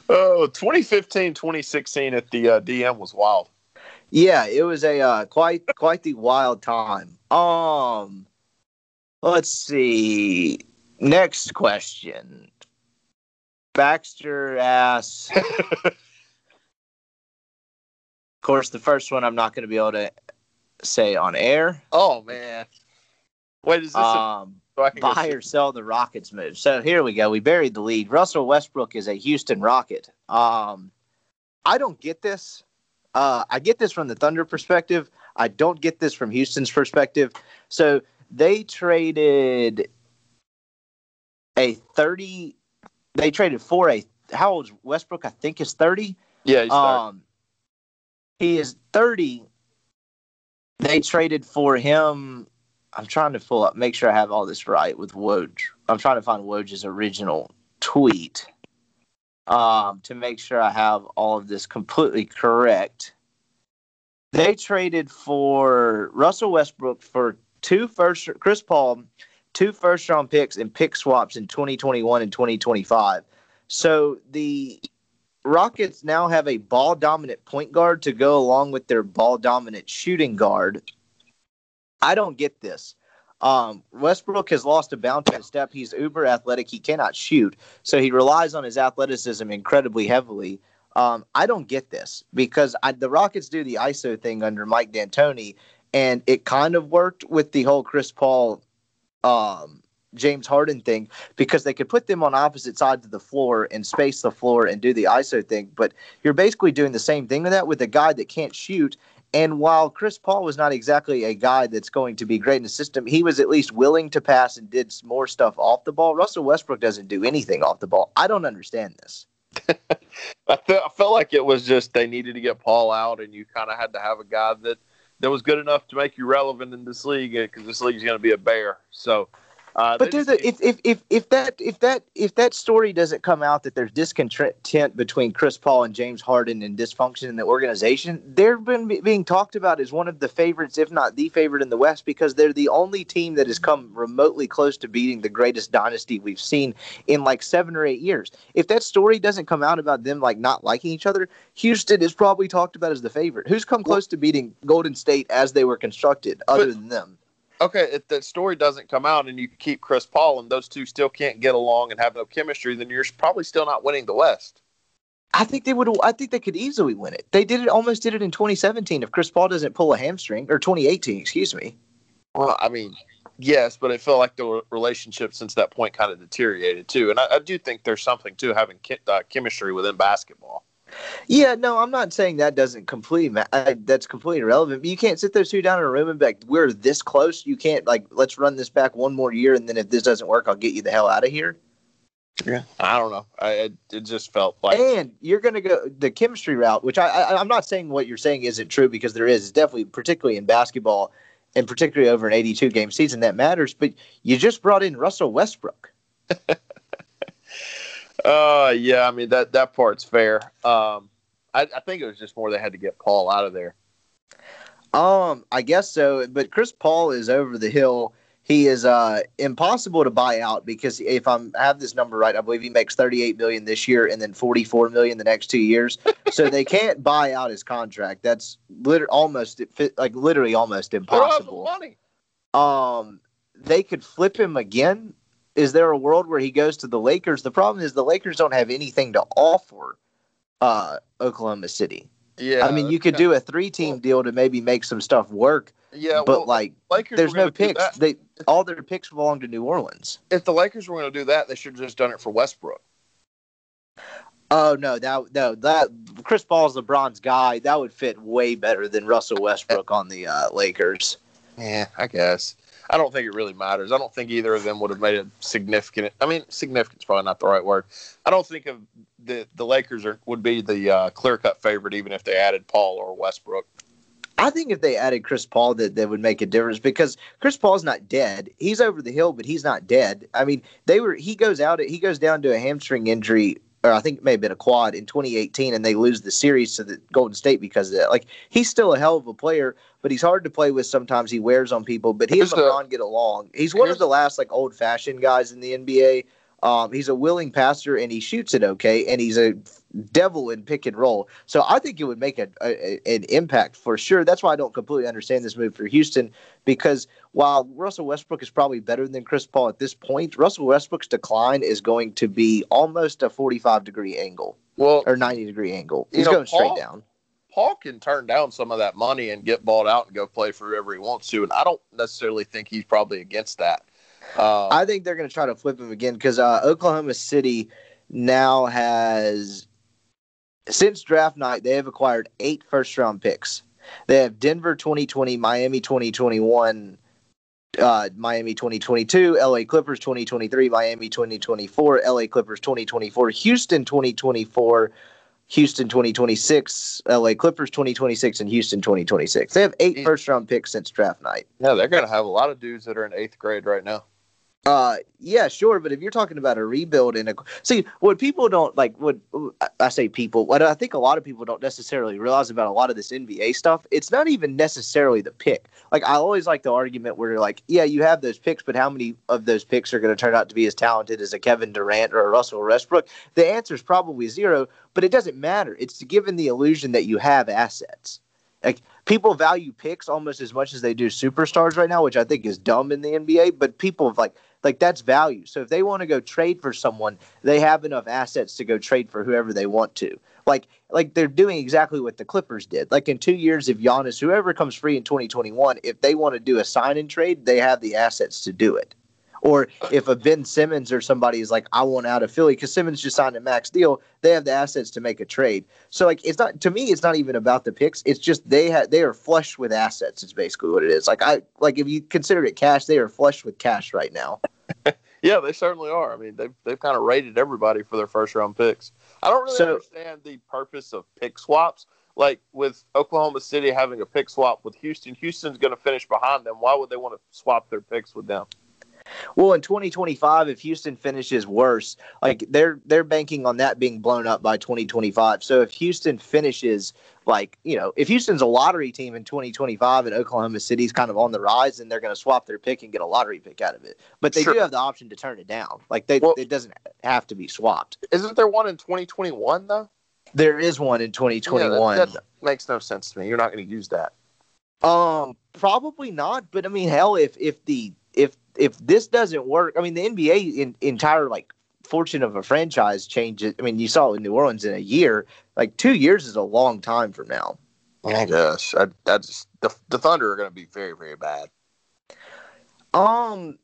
oh, 2015, 2016 at the uh, DM was wild. Yeah, it was a uh, quite quite the wild time. Um, let's see. Next question. Baxter asks. of course, the first one I'm not going to be able to say on air. Oh man! Wait, is this um, so buy or sell the Rockets move. So here we go. We buried the lead. Russell Westbrook is a Houston Rocket. Um, I don't get this. Uh, I get this from the Thunder perspective. I don't get this from Houston's perspective. So they traded a 30. They traded for a. How old is Westbrook? I think is 30. Yeah, he's 30. Um, he is 30. They traded for him I'm trying to pull up, make sure I have all this right with Woj. I'm trying to find Woj's original tweet um, to make sure I have all of this completely correct. They traded for Russell Westbrook for two first, Chris Paul, two first round picks and pick swaps in 2021 and 2025. So the Rockets now have a ball dominant point guard to go along with their ball dominant shooting guard I don't get this. Um, Westbrook has lost a bounce step. He's uber athletic. He cannot shoot, so he relies on his athleticism incredibly heavily. Um, I don't get this because I, the Rockets do the ISO thing under Mike D'Antoni, and it kind of worked with the whole Chris Paul, um, James Harden thing because they could put them on opposite sides of the floor and space the floor and do the ISO thing. But you're basically doing the same thing with that with a guy that can't shoot and while Chris Paul was not exactly a guy that's going to be great in the system, he was at least willing to pass and did more stuff off the ball. Russell Westbrook doesn't do anything off the ball. I don't understand this. I, I felt like it was just they needed to get Paul out, and you kind of had to have a guy that that was good enough to make you relevant in this league because this league is going to be a bear. So uh, but there's a, if, if if if that if that if that story doesn't come out that there's discontent between Chris Paul and James Harden and dysfunction in the organization, they're been being talked about as one of the favorites, if not the favorite in the West, because they're the only team that has come remotely close to beating the greatest dynasty we've seen in like seven or eight years. If that story doesn't come out about them like not liking each other, Houston is probably talked about as the favorite. Who's come close to beating Golden State as they were constructed, other but, than them? Okay, if the story doesn't come out and you keep Chris Paul and those two still can't get along and have no chemistry, then you're probably still not winning the West. I think they would. I think they could easily win it. They did it. Almost did it in 2017. If Chris Paul doesn't pull a hamstring, or 2018, excuse me. Well, I mean, yes, but it felt like the relationship since that point kind of deteriorated too. And I, I do think there's something to having uh, chemistry within basketball. Yeah, no, I'm not saying that doesn't completely ma- uh, that's completely irrelevant. But you can't sit those two down in a room and be like, "We're this close." You can't like, let's run this back one more year, and then if this doesn't work, I'll get you the hell out of here. Yeah, I don't know. I it, it just felt like, and you're gonna go the chemistry route, which I, I I'm not saying what you're saying isn't true because there is. It's definitely, particularly in basketball, and particularly over an 82 game season, that matters. But you just brought in Russell Westbrook. Uh, yeah, I mean that that part's fair. Um, I, I think it was just more they had to get Paul out of there. Um, I guess so. But Chris Paul is over the hill. He is uh impossible to buy out because if I'm have this number right, I believe he makes 38 million this year and then 44 million the next two years. so they can't buy out his contract. That's literally almost like literally almost impossible. Money. Um, they could flip him again is there a world where he goes to the Lakers? The problem is the Lakers don't have anything to offer uh, Oklahoma City. Yeah, I mean, you could do a three-team deal to maybe make some stuff work, Yeah, but well, like, Lakers there's no picks. They all their picks belong to New Orleans. If the Lakers were going to do that, they should have just done it for Westbrook. Oh no, that no that Chris Paul's LeBron's guy. That would fit way better than Russell Westbrook on the uh, Lakers. Yeah, I guess. I don't think it really matters. I don't think either of them would have made a significant. I mean, significant is probably not the right word. I don't think of the the Lakers are, would be the uh, clear cut favorite even if they added Paul or Westbrook. I think if they added Chris Paul, that that would make a difference because Chris Paul's not dead. He's over the hill, but he's not dead. I mean, they were. He goes out. He goes down to a hamstring injury, or I think it may have been a quad in 2018, and they lose the series to the Golden State because of that. Like he's still a hell of a player, but he's hard to play with. Sometimes he wears on people. But he and the- LeBron get along. He's one of the last like old fashioned guys in the NBA. Um, he's a willing passer and he shoots it okay, and he's a devil in pick and roll. So I think it would make a, a, an impact for sure. That's why I don't completely understand this move for Houston because while Russell Westbrook is probably better than Chris Paul at this point, Russell Westbrook's decline is going to be almost a 45 degree angle Well, or 90 degree angle. He's know, going straight Paul- down. Paul can turn down some of that money and get bought out and go play for whoever he wants to, and I don't necessarily think he's probably against that. Uh, I think they're going to try to flip him again because uh, Oklahoma City now has, since draft night, they have acquired eight first round picks. They have Denver 2020, Miami 2021, uh, Miami 2022, LA Clippers 2023, Miami 2024, LA Clippers 2024, Houston 2024. Houston 2026, LA Clippers 2026, and Houston 2026. They have eight first round picks since draft night. yeah, they're going to have a lot of dudes that are in eighth grade right now. Uh, yeah, sure, but if you're talking about a rebuild and a see what people don't like, what I say people, what I think a lot of people don't necessarily realize about a lot of this NBA stuff, it's not even necessarily the pick. Like I always like the argument where you're like, yeah, you have those picks, but how many of those picks are going to turn out to be as talented as a Kevin Durant or a Russell Westbrook? The answer is probably zero, but it doesn't matter. It's given the illusion that you have assets. Like people value picks almost as much as they do superstars right now, which I think is dumb in the NBA. But people like like that's value. So if they want to go trade for someone, they have enough assets to go trade for whoever they want to. Like like they're doing exactly what the Clippers did. Like in two years, if Giannis, whoever comes free in 2021, if they want to do a sign and trade, they have the assets to do it. Or if a Ben Simmons or somebody is like, I want out of Philly because Simmons just signed a max deal, they have the assets to make a trade. So like it's not to me, it's not even about the picks. It's just they have they are flush with assets. Is basically what it is. Like I like if you consider it cash, they are flush with cash right now. Yeah, they certainly are. I mean, they've they've kind of rated everybody for their first round picks. I don't really So- understand the purpose of pick swaps. Like with Oklahoma City having a pick swap with Houston, Houston's going to finish behind them. Why would they want to swap their picks with them? Well, in 2025, if Houston finishes worse, like they're they're banking on that being blown up by 2025. So if Houston finishes like you know, if Houston's a lottery team in 2025 and Oklahoma City's kind of on the rise, then they're going to swap their pick and get a lottery pick out of it. But they Sure. do have the option to turn it down. Like they, Well- it doesn't have to be swapped. Isn't there one in 2021 though? There is one in Yeah, 2021. that, that makes no sense to me. You're not going to use that. Um, probably not. But I mean, hell, if if the if if this doesn't work, I mean, the NBA in, entire like fortune of a franchise changes. I mean, you saw it in New Orleans in a year. Like two years is a long time from now. I guess. I, I just the, the Thunder are going to be very very bad. Um,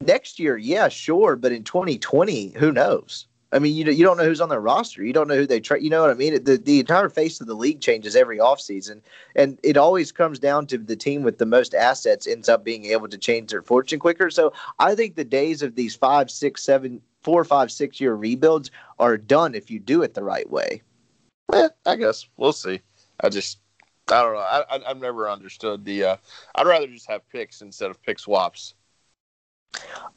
next year, yeah, sure, but in 2020, who knows? I mean, you you don't know who's on their roster. You don't know who they trade. You know what I mean? The the entire face of the league changes every offseason. and it always comes down to the team with the most assets ends up being able to change their fortune quicker. So I think the days of these five, six, seven, four, five, six year rebuilds are done if you do it the right way. Eh, I guess we'll see. I just I don't know. I, I I've never understood the. Uh, I'd rather just have picks instead of pick swaps.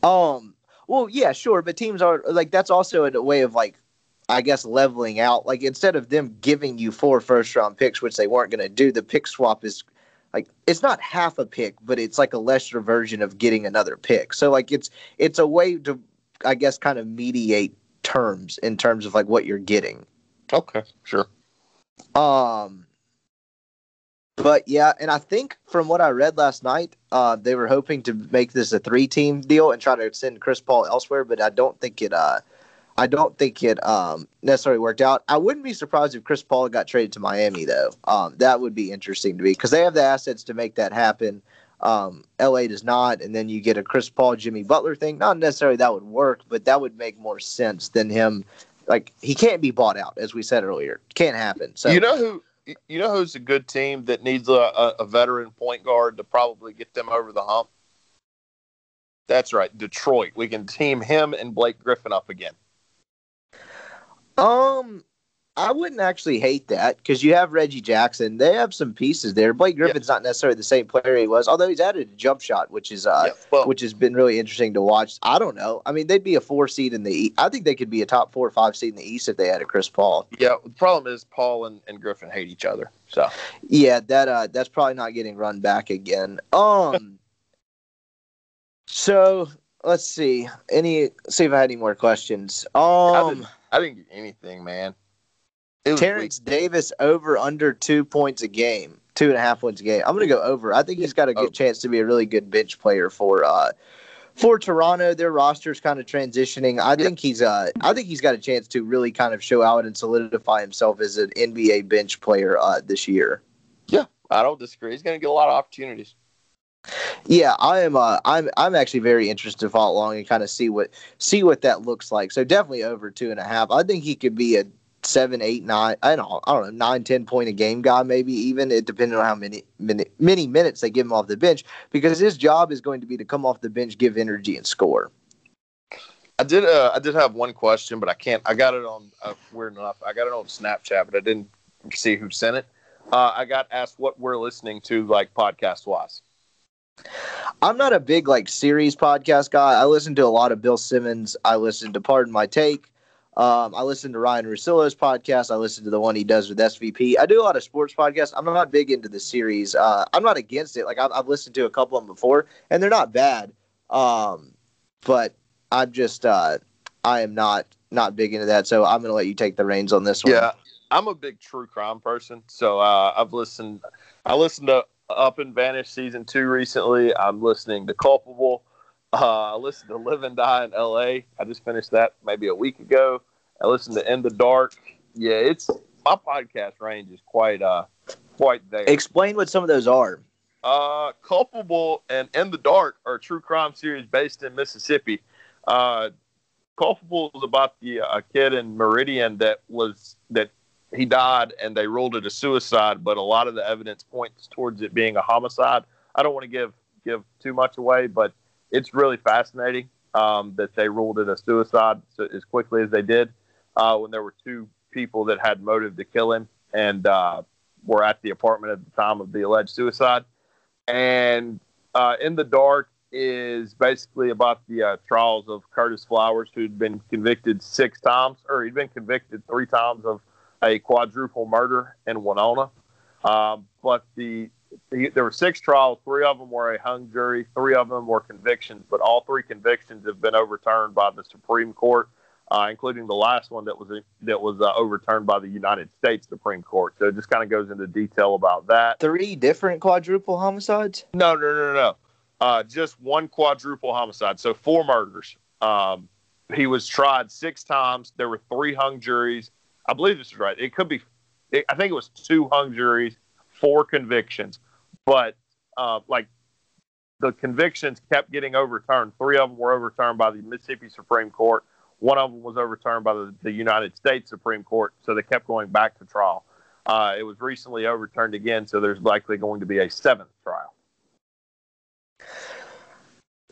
Um. Well, yeah, sure, but teams are like that's also a way of like, I guess leveling out. Like instead of them giving you four first round picks, which they weren't going to do, the pick swap is like it's not half a pick, but it's like a lesser version of getting another pick. So like it's it's a way to, I guess, kind of mediate terms in terms of like what you're getting. Okay, sure. Um, but yeah, and I think from what I read last night, uh, they were hoping to make this a three-team deal and try to send Chris Paul elsewhere. But I don't think it. Uh, I don't think it um, necessarily worked out. I wouldn't be surprised if Chris Paul got traded to Miami, though. Um, that would be interesting to me because they have the assets to make that happen. Um, LA does not, and then you get a Chris Paul, Jimmy Butler thing. Not necessarily that would work, but that would make more sense than him. Like he can't be bought out, as we said earlier. Can't happen. So you know who you know who's a good team that needs a, a, veteran point guard to probably get them over the hump. That's right, Detroit. We can team him and Blake Griffin up again. Um, I wouldn't actually hate that because you have Reggie Jackson. They have some pieces there. Blake Griffin's not necessarily the same player he was, although he's added a jump shot, which is uh, well, which has been really interesting to watch. I don't know. I mean, they'd be a four seed in the. East. I think they could be a top four or five seed in the East if they had a Chris Paul. Yeah, the problem is Paul and, and Griffin hate each other. So yeah, that uh, that's probably not getting run back again. Um, so let's see. Any see if I had any more questions. Um, I didn't, I didn't get anything, man. Terence weak. Davis over under two points a game, two and a half points a game. I'm going to go over. I think he's got a good oh. chance to be a really good bench player for uh, for Toronto. Their roster's kind of transitioning. I think he's uh, I think he's got a chance to really kind of show out and solidify himself as an NBA bench player uh, this year. Yeah, I don't disagree. He's going to get a lot of opportunities. Yeah, I am. Uh, I'm. I'm actually very interested to follow along and kind of see what see what that looks like. So definitely over two and a half. I think he could be a seven, eight, nine, I don't, I don't know, nine, ten point a game guy, maybe even it depending on how many, many many minutes they give him off the bench, because his job is going to be to come off the bench, give energy, and score. I did. Uh, I did have one question, but I can't. I got it on uh, weird enough. I got it on Snapchat, but I didn't see who sent it. Uh, I got asked what we're listening to, like podcast wise. I'm not a big like series podcast guy. I listen to a lot of Bill Simmons. I listen to Pardon My Take. Um, I listen to Ryan Russillo's podcast. I listen to the one he does with SVP. I do a lot of sports podcasts. I'm not big into the series. Uh, I'm not against it. Like I've, I've, listened to a couple of them before, and they're not bad. Um, but I'm just uh, I am not not big into that. So I'm going to let you take the reins on this one. Yeah, I'm a big true crime person. So uh, I've listened. I listened to Up and Vanish season two recently. I'm listening to Culpable. Uh, I listened to Live and Die in L.A. I just finished that maybe a week ago. I listened to In the Dark. Yeah, it's my podcast range is quite uh quite there. Explain what some of those are. Uh, Culpable and In the Dark are true crime series based in Mississippi. Uh, Culpable is about the uh, kid in Meridian that was that he died and they ruled it a suicide, but a lot of the evidence points towards it being a homicide. I don't want to give give too much away, but it's really fascinating um, that they ruled it a suicide as quickly as they did uh, when there were two people that had motive to kill him and uh, were at the apartment at the time of the alleged suicide. And uh, In the Dark is basically about the uh, trials of Curtis Flowers, who'd been convicted six times, or he'd been convicted three times of a quadruple murder in Winona. Um, but the there were six trials. Three of them were a hung jury. Three of them were convictions, but all three convictions have been overturned by the Supreme Court, uh, including the last one that was that was uh, overturned by the United States Supreme Court. So it just kind of goes into detail about that. Three different quadruple homicides? No, no, no, no. Uh, just one quadruple homicide. So four murders. Um, he was tried six times. There were three hung juries. I believe this is right. It could be. It, I think it was two hung juries four convictions, but uh, like the convictions kept getting overturned. Three of them were overturned by the Mississippi Supreme Court. One of them was overturned by the, the United States Supreme Court. So they kept going back to trial. Uh, it was recently overturned again, so there's likely going to be a seventh trial.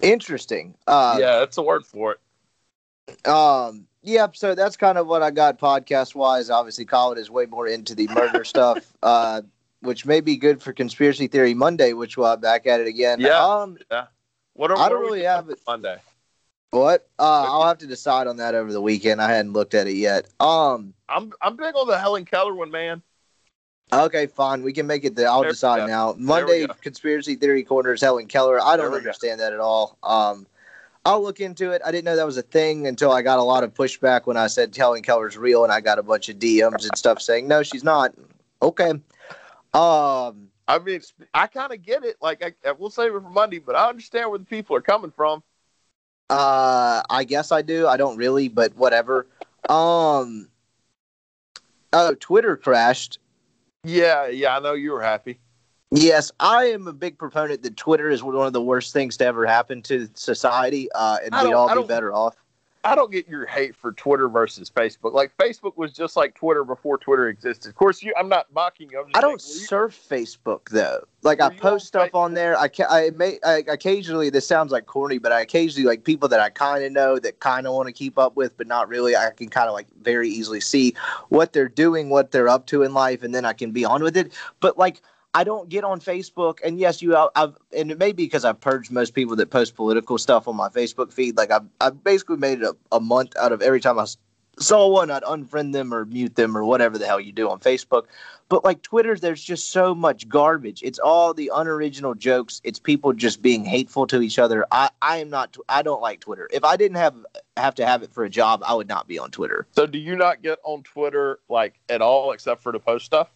Interesting. Uh, yeah, that's a word for it. Um, Yep. So that's kind of what I got podcast wise. Obviously, Colin is way more into the murder stuff. Uh, which may be good for Conspiracy Theory Monday, which we'll have back at it again. Yeah. Um, yeah. What are, I don't really have it Monday. What? Uh, I'll have to decide on that over the weekend. I hadn't looked at it yet. Um, I'm I'm big on the Helen Keller one, man. Okay, fine. We can make it. The, I'll there decide now. Monday conspiracy theory corner is Helen Keller. I don't understand go. that at all. Um, I'll look into it. I didn't know that was a thing until I got a lot of pushback when I said Helen Keller's real, and I got a bunch of DMs and stuff saying no, she's not. Okay, um, I mean, I kind of get it. Like, I, we'll save it for Monday, but I understand where the people are coming from. Uh, I guess I do. I don't really, but whatever. Um. Oh, Twitter crashed. Yeah, yeah, I know you were happy. Yes, I am a big proponent that Twitter is one of the worst things to ever happen to society, uh, and we'd all be better off. I don't get your hate for Twitter versus Facebook. Like Facebook was just like Twitter before Twitter existed. Of course, you. I'm not mocking you. I don't you- surf Facebook though. Like I post stuff on there. I ca- I may I occasionally. This sounds like corny, but I occasionally like people that I kind of know that kind of want to keep up with, but not really. I can kind of like very easily see what they're doing, what they're up to in life, and then I can be on with it. But like. I don't get on Facebook, and yes, you. I've, and it may be because I've purged most people that post political stuff on my Facebook feed. Like I've, I've basically made it a, a month out of every time I saw one, I'd unfriend them or mute them or whatever the hell you do on Facebook. But like Twitter, there's just so much garbage. It's all the unoriginal jokes. It's people just being hateful to each other. I, I am not. I don't like Twitter. If I didn't have have to have it for a job, I would not be on Twitter. So do you not get on Twitter like at all except for to post stuff?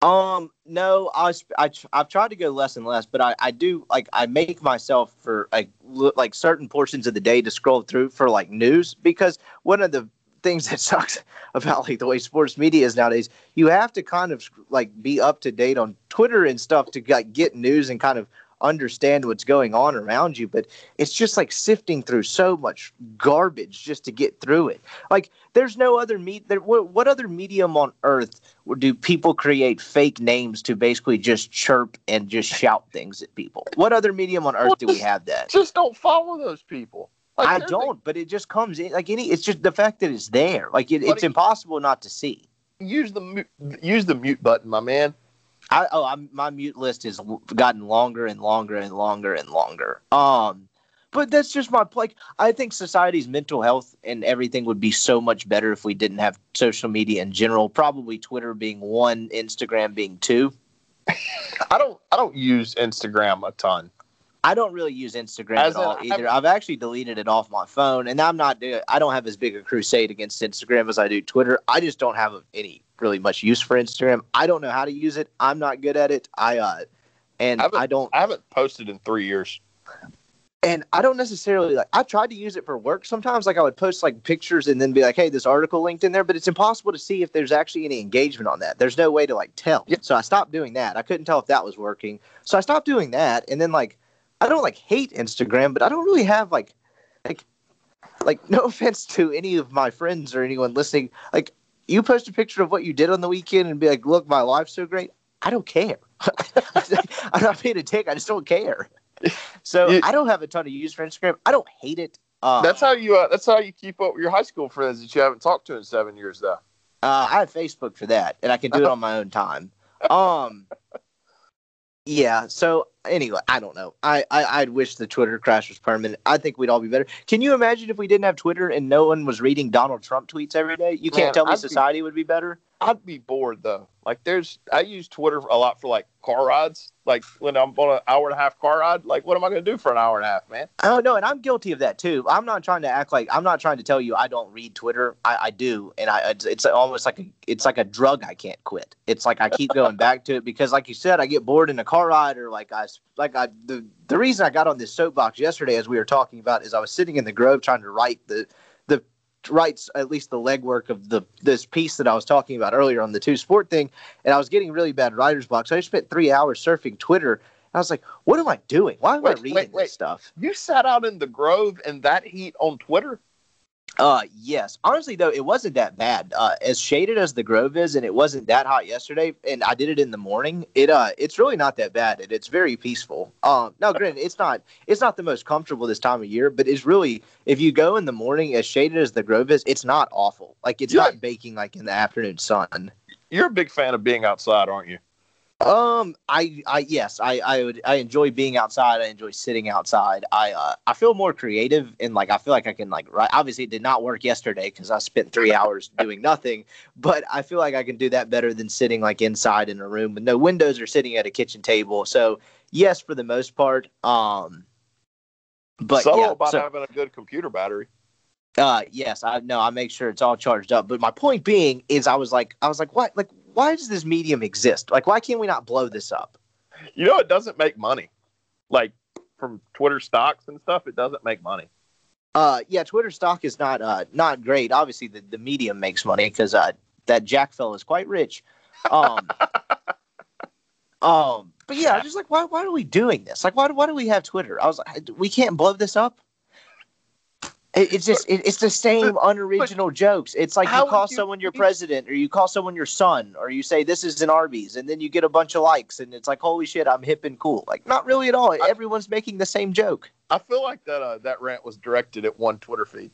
Um, no, I I, I've tried to go less and less, but I, I do like I make myself for like like certain portions of the day to scroll through for like news because one of the things that sucks about like the way sports media is nowadays, you have to kind of like be up to date on Twitter and stuff to like get news and kind of understand what's going on around you but it's just like sifting through so much garbage just to get through it. Like there's no other meet there what, what other medium on earth do people create fake names to basically just chirp and just shout things at people? What other medium on earth Well, do we have that? Just don't follow those people. Like, i don't but it just comes in like any it's just the fact that it's there. Like it, it's impossible not to see. Use the use the mute button, my man. I oh I'm, my mute list has gotten longer and longer and longer and longer. Um, but that's just my like. I think society's mental health and everything would be so much better if we didn't have social media in general. Probably Twitter being one, Instagram being two. I don't I don't use Instagram a ton. I don't really use Instagram As at all either. haven't- I've actually deleted it off my phone, and I'm not. I don't have as big a crusade against Instagram as I do Twitter. I just don't have any really much use for Instagram. I don't know how to use it. I'm not good at it. I uh, and I I don't. I haven't posted in three years. and I don't necessarily like. I tried to use it for work sometimes. Like I would post like pictures and then be like, "Hey, this article linked in there," but it's impossible to see if there's actually any engagement on that. There's no way to like tell. Yeah. So I stopped doing that. I couldn't tell if that was working. So I stopped doing that, and then like, I don't like hate Instagram, but I don't really have like, like, like no offense to any of my friends or anyone listening. Like, you post a picture of what you did on the weekend and be like, "Look, my life's so great." I don't care. I'm not being a dick. I just don't care. So You- I don't have a ton of use for Instagram. I don't hate it. Uh, That's how you. Uh, that's how you keep up with your high school friends that you haven't talked to in seven years, though. uh, I have Facebook for that, and I can do it on my own time. Um, yeah. So anyway, I don't know. I, I I'd wish the Twitter crash was permanent. I think we'd all be better. Can you imagine if we didn't have Twitter and no one was reading Donald Trump tweets every day? You can't Man, tell me I'd be- society would be better. I'd be bored though. Like, there's. I use Twitter a lot for like car rides. Like when I'm on an hour and a half car ride. Like, what am I going to do for an hour and a half, man? Oh no, and I'm guilty of that too. I'm not trying to act like I'm not trying to tell you I don't read Twitter. I, I do, and I it's, almost like a it's like a drug I can't quit. It's like I keep going back to it because, like you said, I get bored in a car ride or like I like I the the reason I got on this soapbox yesterday, as we were talking about, is I was sitting in the Grove trying to write the writes at least the legwork of the this piece that I was talking about earlier on the two sport thing, and I was getting really bad writer's block. So I spent three hours surfing Twitter. I was like, what am I doing? Why am I reading wait, wait. this stuff? You sat out in the Grove in that heat on Twitter. Uh, yes. Honestly, though, it wasn't that bad. Uh, as shaded as the Grove is, and it wasn't that hot yesterday, and I did it in the morning. It uh, it's really not that bad, and it's very peaceful. Um, now, granted, it's not it's not the most comfortable this time of year, but it's really if you go in the morning, as shaded as the Grove is, it's not awful. Like it's Yeah. not baking like in the afternoon sun. You're a big fan of being outside, aren't you? Um, I, I, yes, I, I would, I enjoy being outside. I enjoy sitting outside. I, uh, I feel more creative and like I feel like I can like write. Obviously, it did not work yesterday because I spent three hours doing nothing. But I feel like I can do that better than sitting like inside in a room with no windows or sitting at a kitchen table. So yes, for the most part. Um, but so yeah, about so- having a good computer battery. uh, yes, I know. I make sure it's all charged up. But my point being is, I was like, I was like, what? like, why does this medium exist? Like, why can't we not blow this up? You know, it doesn't make money. Like from Twitter stocks and stuff, it doesn't make money. Uh, yeah, Twitter stock is not uh not great. Obviously, the, the medium makes money because uh that Jack fellow is quite rich. Um, um, but yeah, just like, why why are we doing this? Like, why why do we have Twitter? I was like, we can't blow this up. It, it's just it, it's the same unoriginal jokes. It's like you call you- someone your president, or you call someone your son, or you say this is an Arby's, and then you get a bunch of likes, and it's like, holy shit, I'm hip and cool. Like, not really at all. Everyone's making the same joke. I feel like that uh, that rant was directed at one Twitter feed.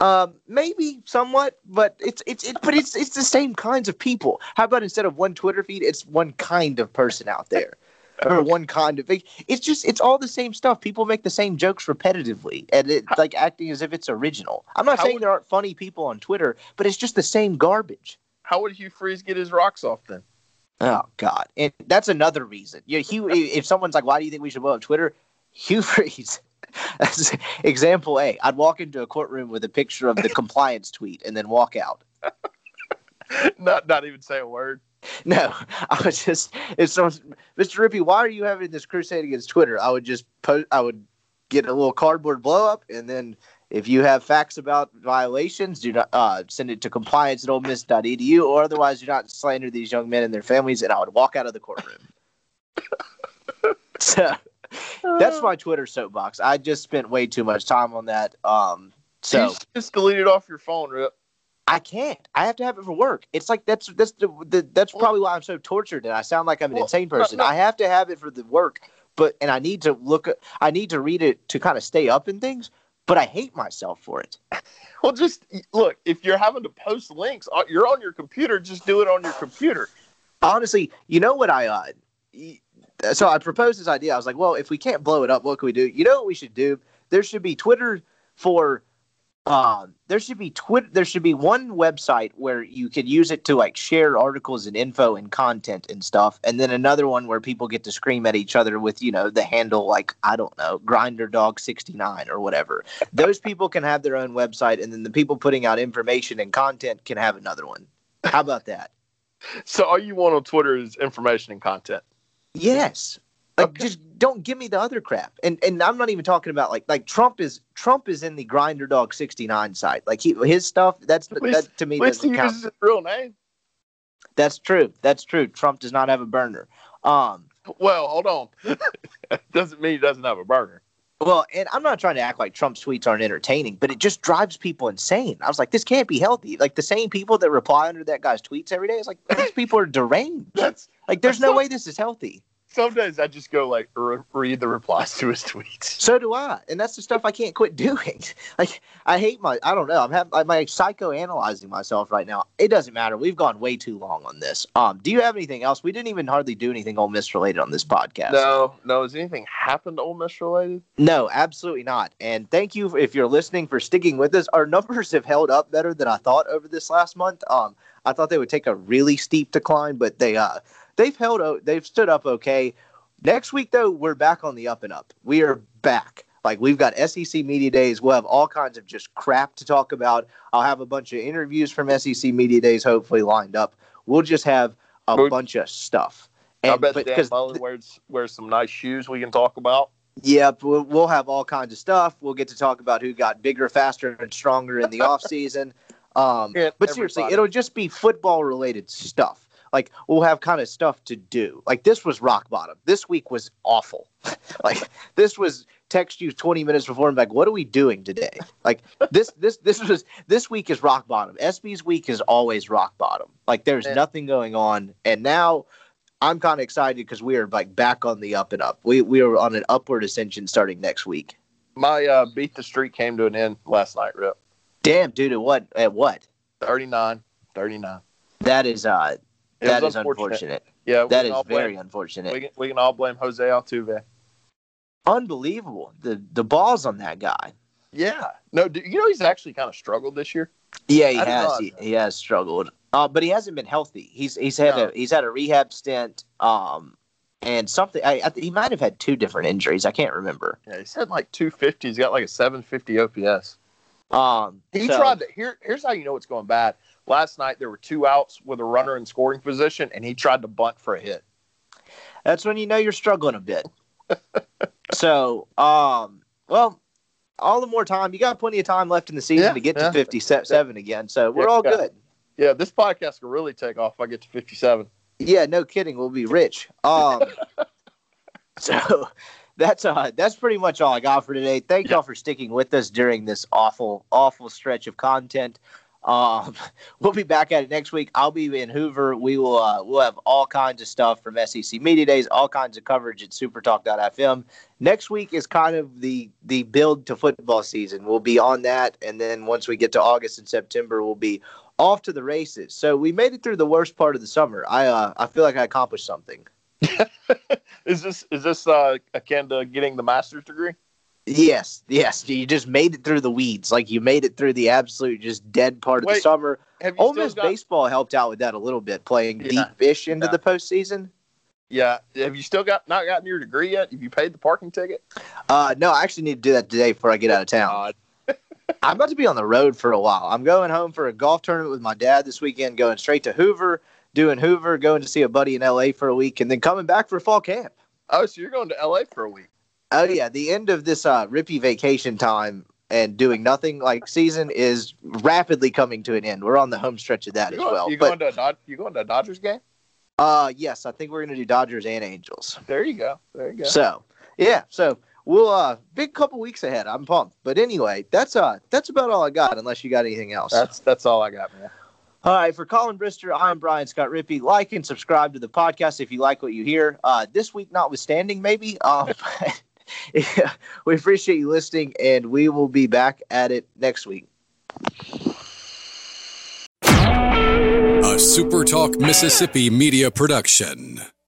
Um, maybe somewhat, but it's it's it, but it's it's the same kinds of people. How about instead of one Twitter feed, it's one kind of person out there, or one kind of. It's just it's all the same stuff. People make the same jokes repetitively, and it like acting as if it's original. I'm not How saying would- there aren't funny people on Twitter, but it's just the same garbage. How would Hugh Freeze get his rocks off then? Oh God, and that's another reason. Yeah, Hugh. if someone's like, "Why do you think we should blow up Twitter?" Hugh Freeze. That's example A. I'd walk into a courtroom with a picture of the compliance tweet and then walk out. not not even say a word. No, I was just if someone, Mr. Rippey, why are you having this crusade against Twitter? I would just post, I would get a little cardboard blow up, and then if you have facts about violations, do not uh, send it to compliance at olemiss.edu, or otherwise do not slander these young men and their families. And I would walk out of the courtroom. so that's my Twitter soapbox. I just spent way too much time on that. Um, so just delete it off your phone, Rip. I can't. I have to have it for work. It's like that's that's the, the that's probably why I'm so tortured and I sound like I'm an Well, insane person. no. I have to have it for the work, but and I need to look I need to read it to kind of stay up in things, but I hate myself for it. Well, just look. If you're having to post links, uh, you're on your computer. Just do it on your computer. Honestly, you know what I uh so I proposed this idea. I was like, well, if we can't blow it up, what can we do? You know what we should do? There should be Twitter for um, there should be Twitter. There should be one website where you could use it to like share articles and info and content and stuff, and then another one where people get to scream at each other with you know the handle like I don't know Grinder Dog sixty nine or whatever. Those people can have their own website, and then the people putting out information and content can have another one. How about that? So all you want on Twitter is information and content. Yes. Like Okay. just don't give me the other crap. And and I'm not even talking about like like Trump is Trump is in the Grinder Dog 69 side. Like he his stuff that's At least- that to me At least he doesn't count. uses his real name. That's true. That's true. Trump does not have a burner. Um Well, hold on. Doesn't mean he doesn't have a burner. well, and I'm not trying to act like Trump's tweets aren't entertaining, but it just drives people insane. I was like, this can't be healthy. Like the same people that reply under that guy's tweets every day, it's like these people are deranged. That's Like there's no way this is healthy. Some days I just go like re- read the replies to his tweets. So do I, and that's the stuff I can't quit doing. Like I hate my, I don't know. I'm having, I'm like psychoanalyzing myself right now. It doesn't matter. We've gone way too long on this. Um, do you have anything else? We didn't even hardly do anything Ole Miss related on this podcast. No, no. Has anything happened to Ole Miss related? No, absolutely not. And thank you if you're listening for sticking with us. Our numbers have held up better than I thought over this last month. Um, I thought they would take a really steep decline, but they uh they've held they've stood up okay. Next week though, we're back on the up and up. We are back. Like we've got SEC media days. We'll have all kinds of just crap to talk about. I'll have a bunch of interviews from SEC media days hopefully lined up. We'll just have a Good. bunch of stuff. I bet but- Dan Mullen wears wears some nice shoes we can talk about. Yep, we'll, we'll have all kinds of stuff. We'll get to talk about who got bigger, faster, and stronger in the off season. Um, but seriously, it'll just be football related stuff. Like we'll have kind of stuff to do. Like this was rock bottom. This week was awful. like this was text you 20 minutes before and like, what are we doing today? Like this this this was this week is rock bottom. SB's week is always rock bottom. Like there's Yeah. nothing going on. And now I'm kind of excited because we are like back on the up and up. We we are on an upward ascension starting next week. My uh, beat the streak came to an end last night. Rip Damn, dude, at what at what? 39, 39. That is uh It that was is unfortunate. Yeah, we That is very blame, unfortunate. we can, we can all blame Jose Altuve. Unbelievable. The the balls on that guy. Yeah, no, do, you know he's actually kind of struggled this year. Yeah, he I has. He, he has struggled. Uh, but he hasn't been healthy. He's he's had No. a he's had a rehab stint. Um, and something. I, I he might have had two different injuries. I can't remember. Yeah, he's had like 250. He's got like a 750 OPS. Um, He so- tried to. Here, here's how you know it's going bad. Last night there were two outs with a runner in scoring position, and he tried to bunt for a hit. That's when you know you're struggling a bit. so, um, well, all the more time. You got plenty of time left in the season Yeah, to get yeah. to 57 again. So we're all good. Yeah, this podcast can really take off if I get to 57. Yeah, no kidding. We'll be rich. Um, so that's uh that's pretty much all I got for today. Thank y'all for sticking with us during this awful, awful stretch of content. Um, we'll be back at it next week. I'll be in Hoover. We will uh, we'll have all kinds of stuff from SEC Media Days, all kinds of coverage at supertalk.fm. Next week is kind of the the build to football season. We'll be on that, and then once we get to August and September, we'll be off to the races. So we made it through the worst part of the summer. I uh, I feel like I accomplished something. Is this is this uh, akin to getting the master's degree? Yes, yes. You just made it through the weeds. Like you made it through the absolute just dead part of the summer. Have you Ole Miss got, baseball helped out with that a little bit, playing Yeah, deep-ish into yeah. the postseason. Yeah, have you still got not gotten your degree yet? Have you paid the parking ticket? Uh, no, I actually need to do that today before I get out of town. I'm about to be on the road for a while. I'm going home for a golf tournament with my dad this weekend, going straight to Hoover, doing Hoover, going to see a buddy in LA for a week, and then coming back for fall camp. Oh, so you're going to LA for a week? Oh yeah, the end of this uh, rippy vacation time and doing nothing like season is rapidly coming to an end. We're on the home stretch of that You as going, well. you But going to a you going to a Dodgers game? uh, yes, I think we're gonna do Dodgers and Angels. There you go. There you go. So yeah, so we'll uh big couple weeks ahead. I'm pumped. But anyway, that's uh that's about all I got. Unless you got anything else. That's that's all I got, man. All right, for Colin Brister, I'm Brian Scott Rippey. Like and subscribe to the podcast if you like what you hear. Uh, this week, notwithstanding, maybe. Um, we appreciate you listening, and we will be back at it next week. A SuperTalk Mississippi media production.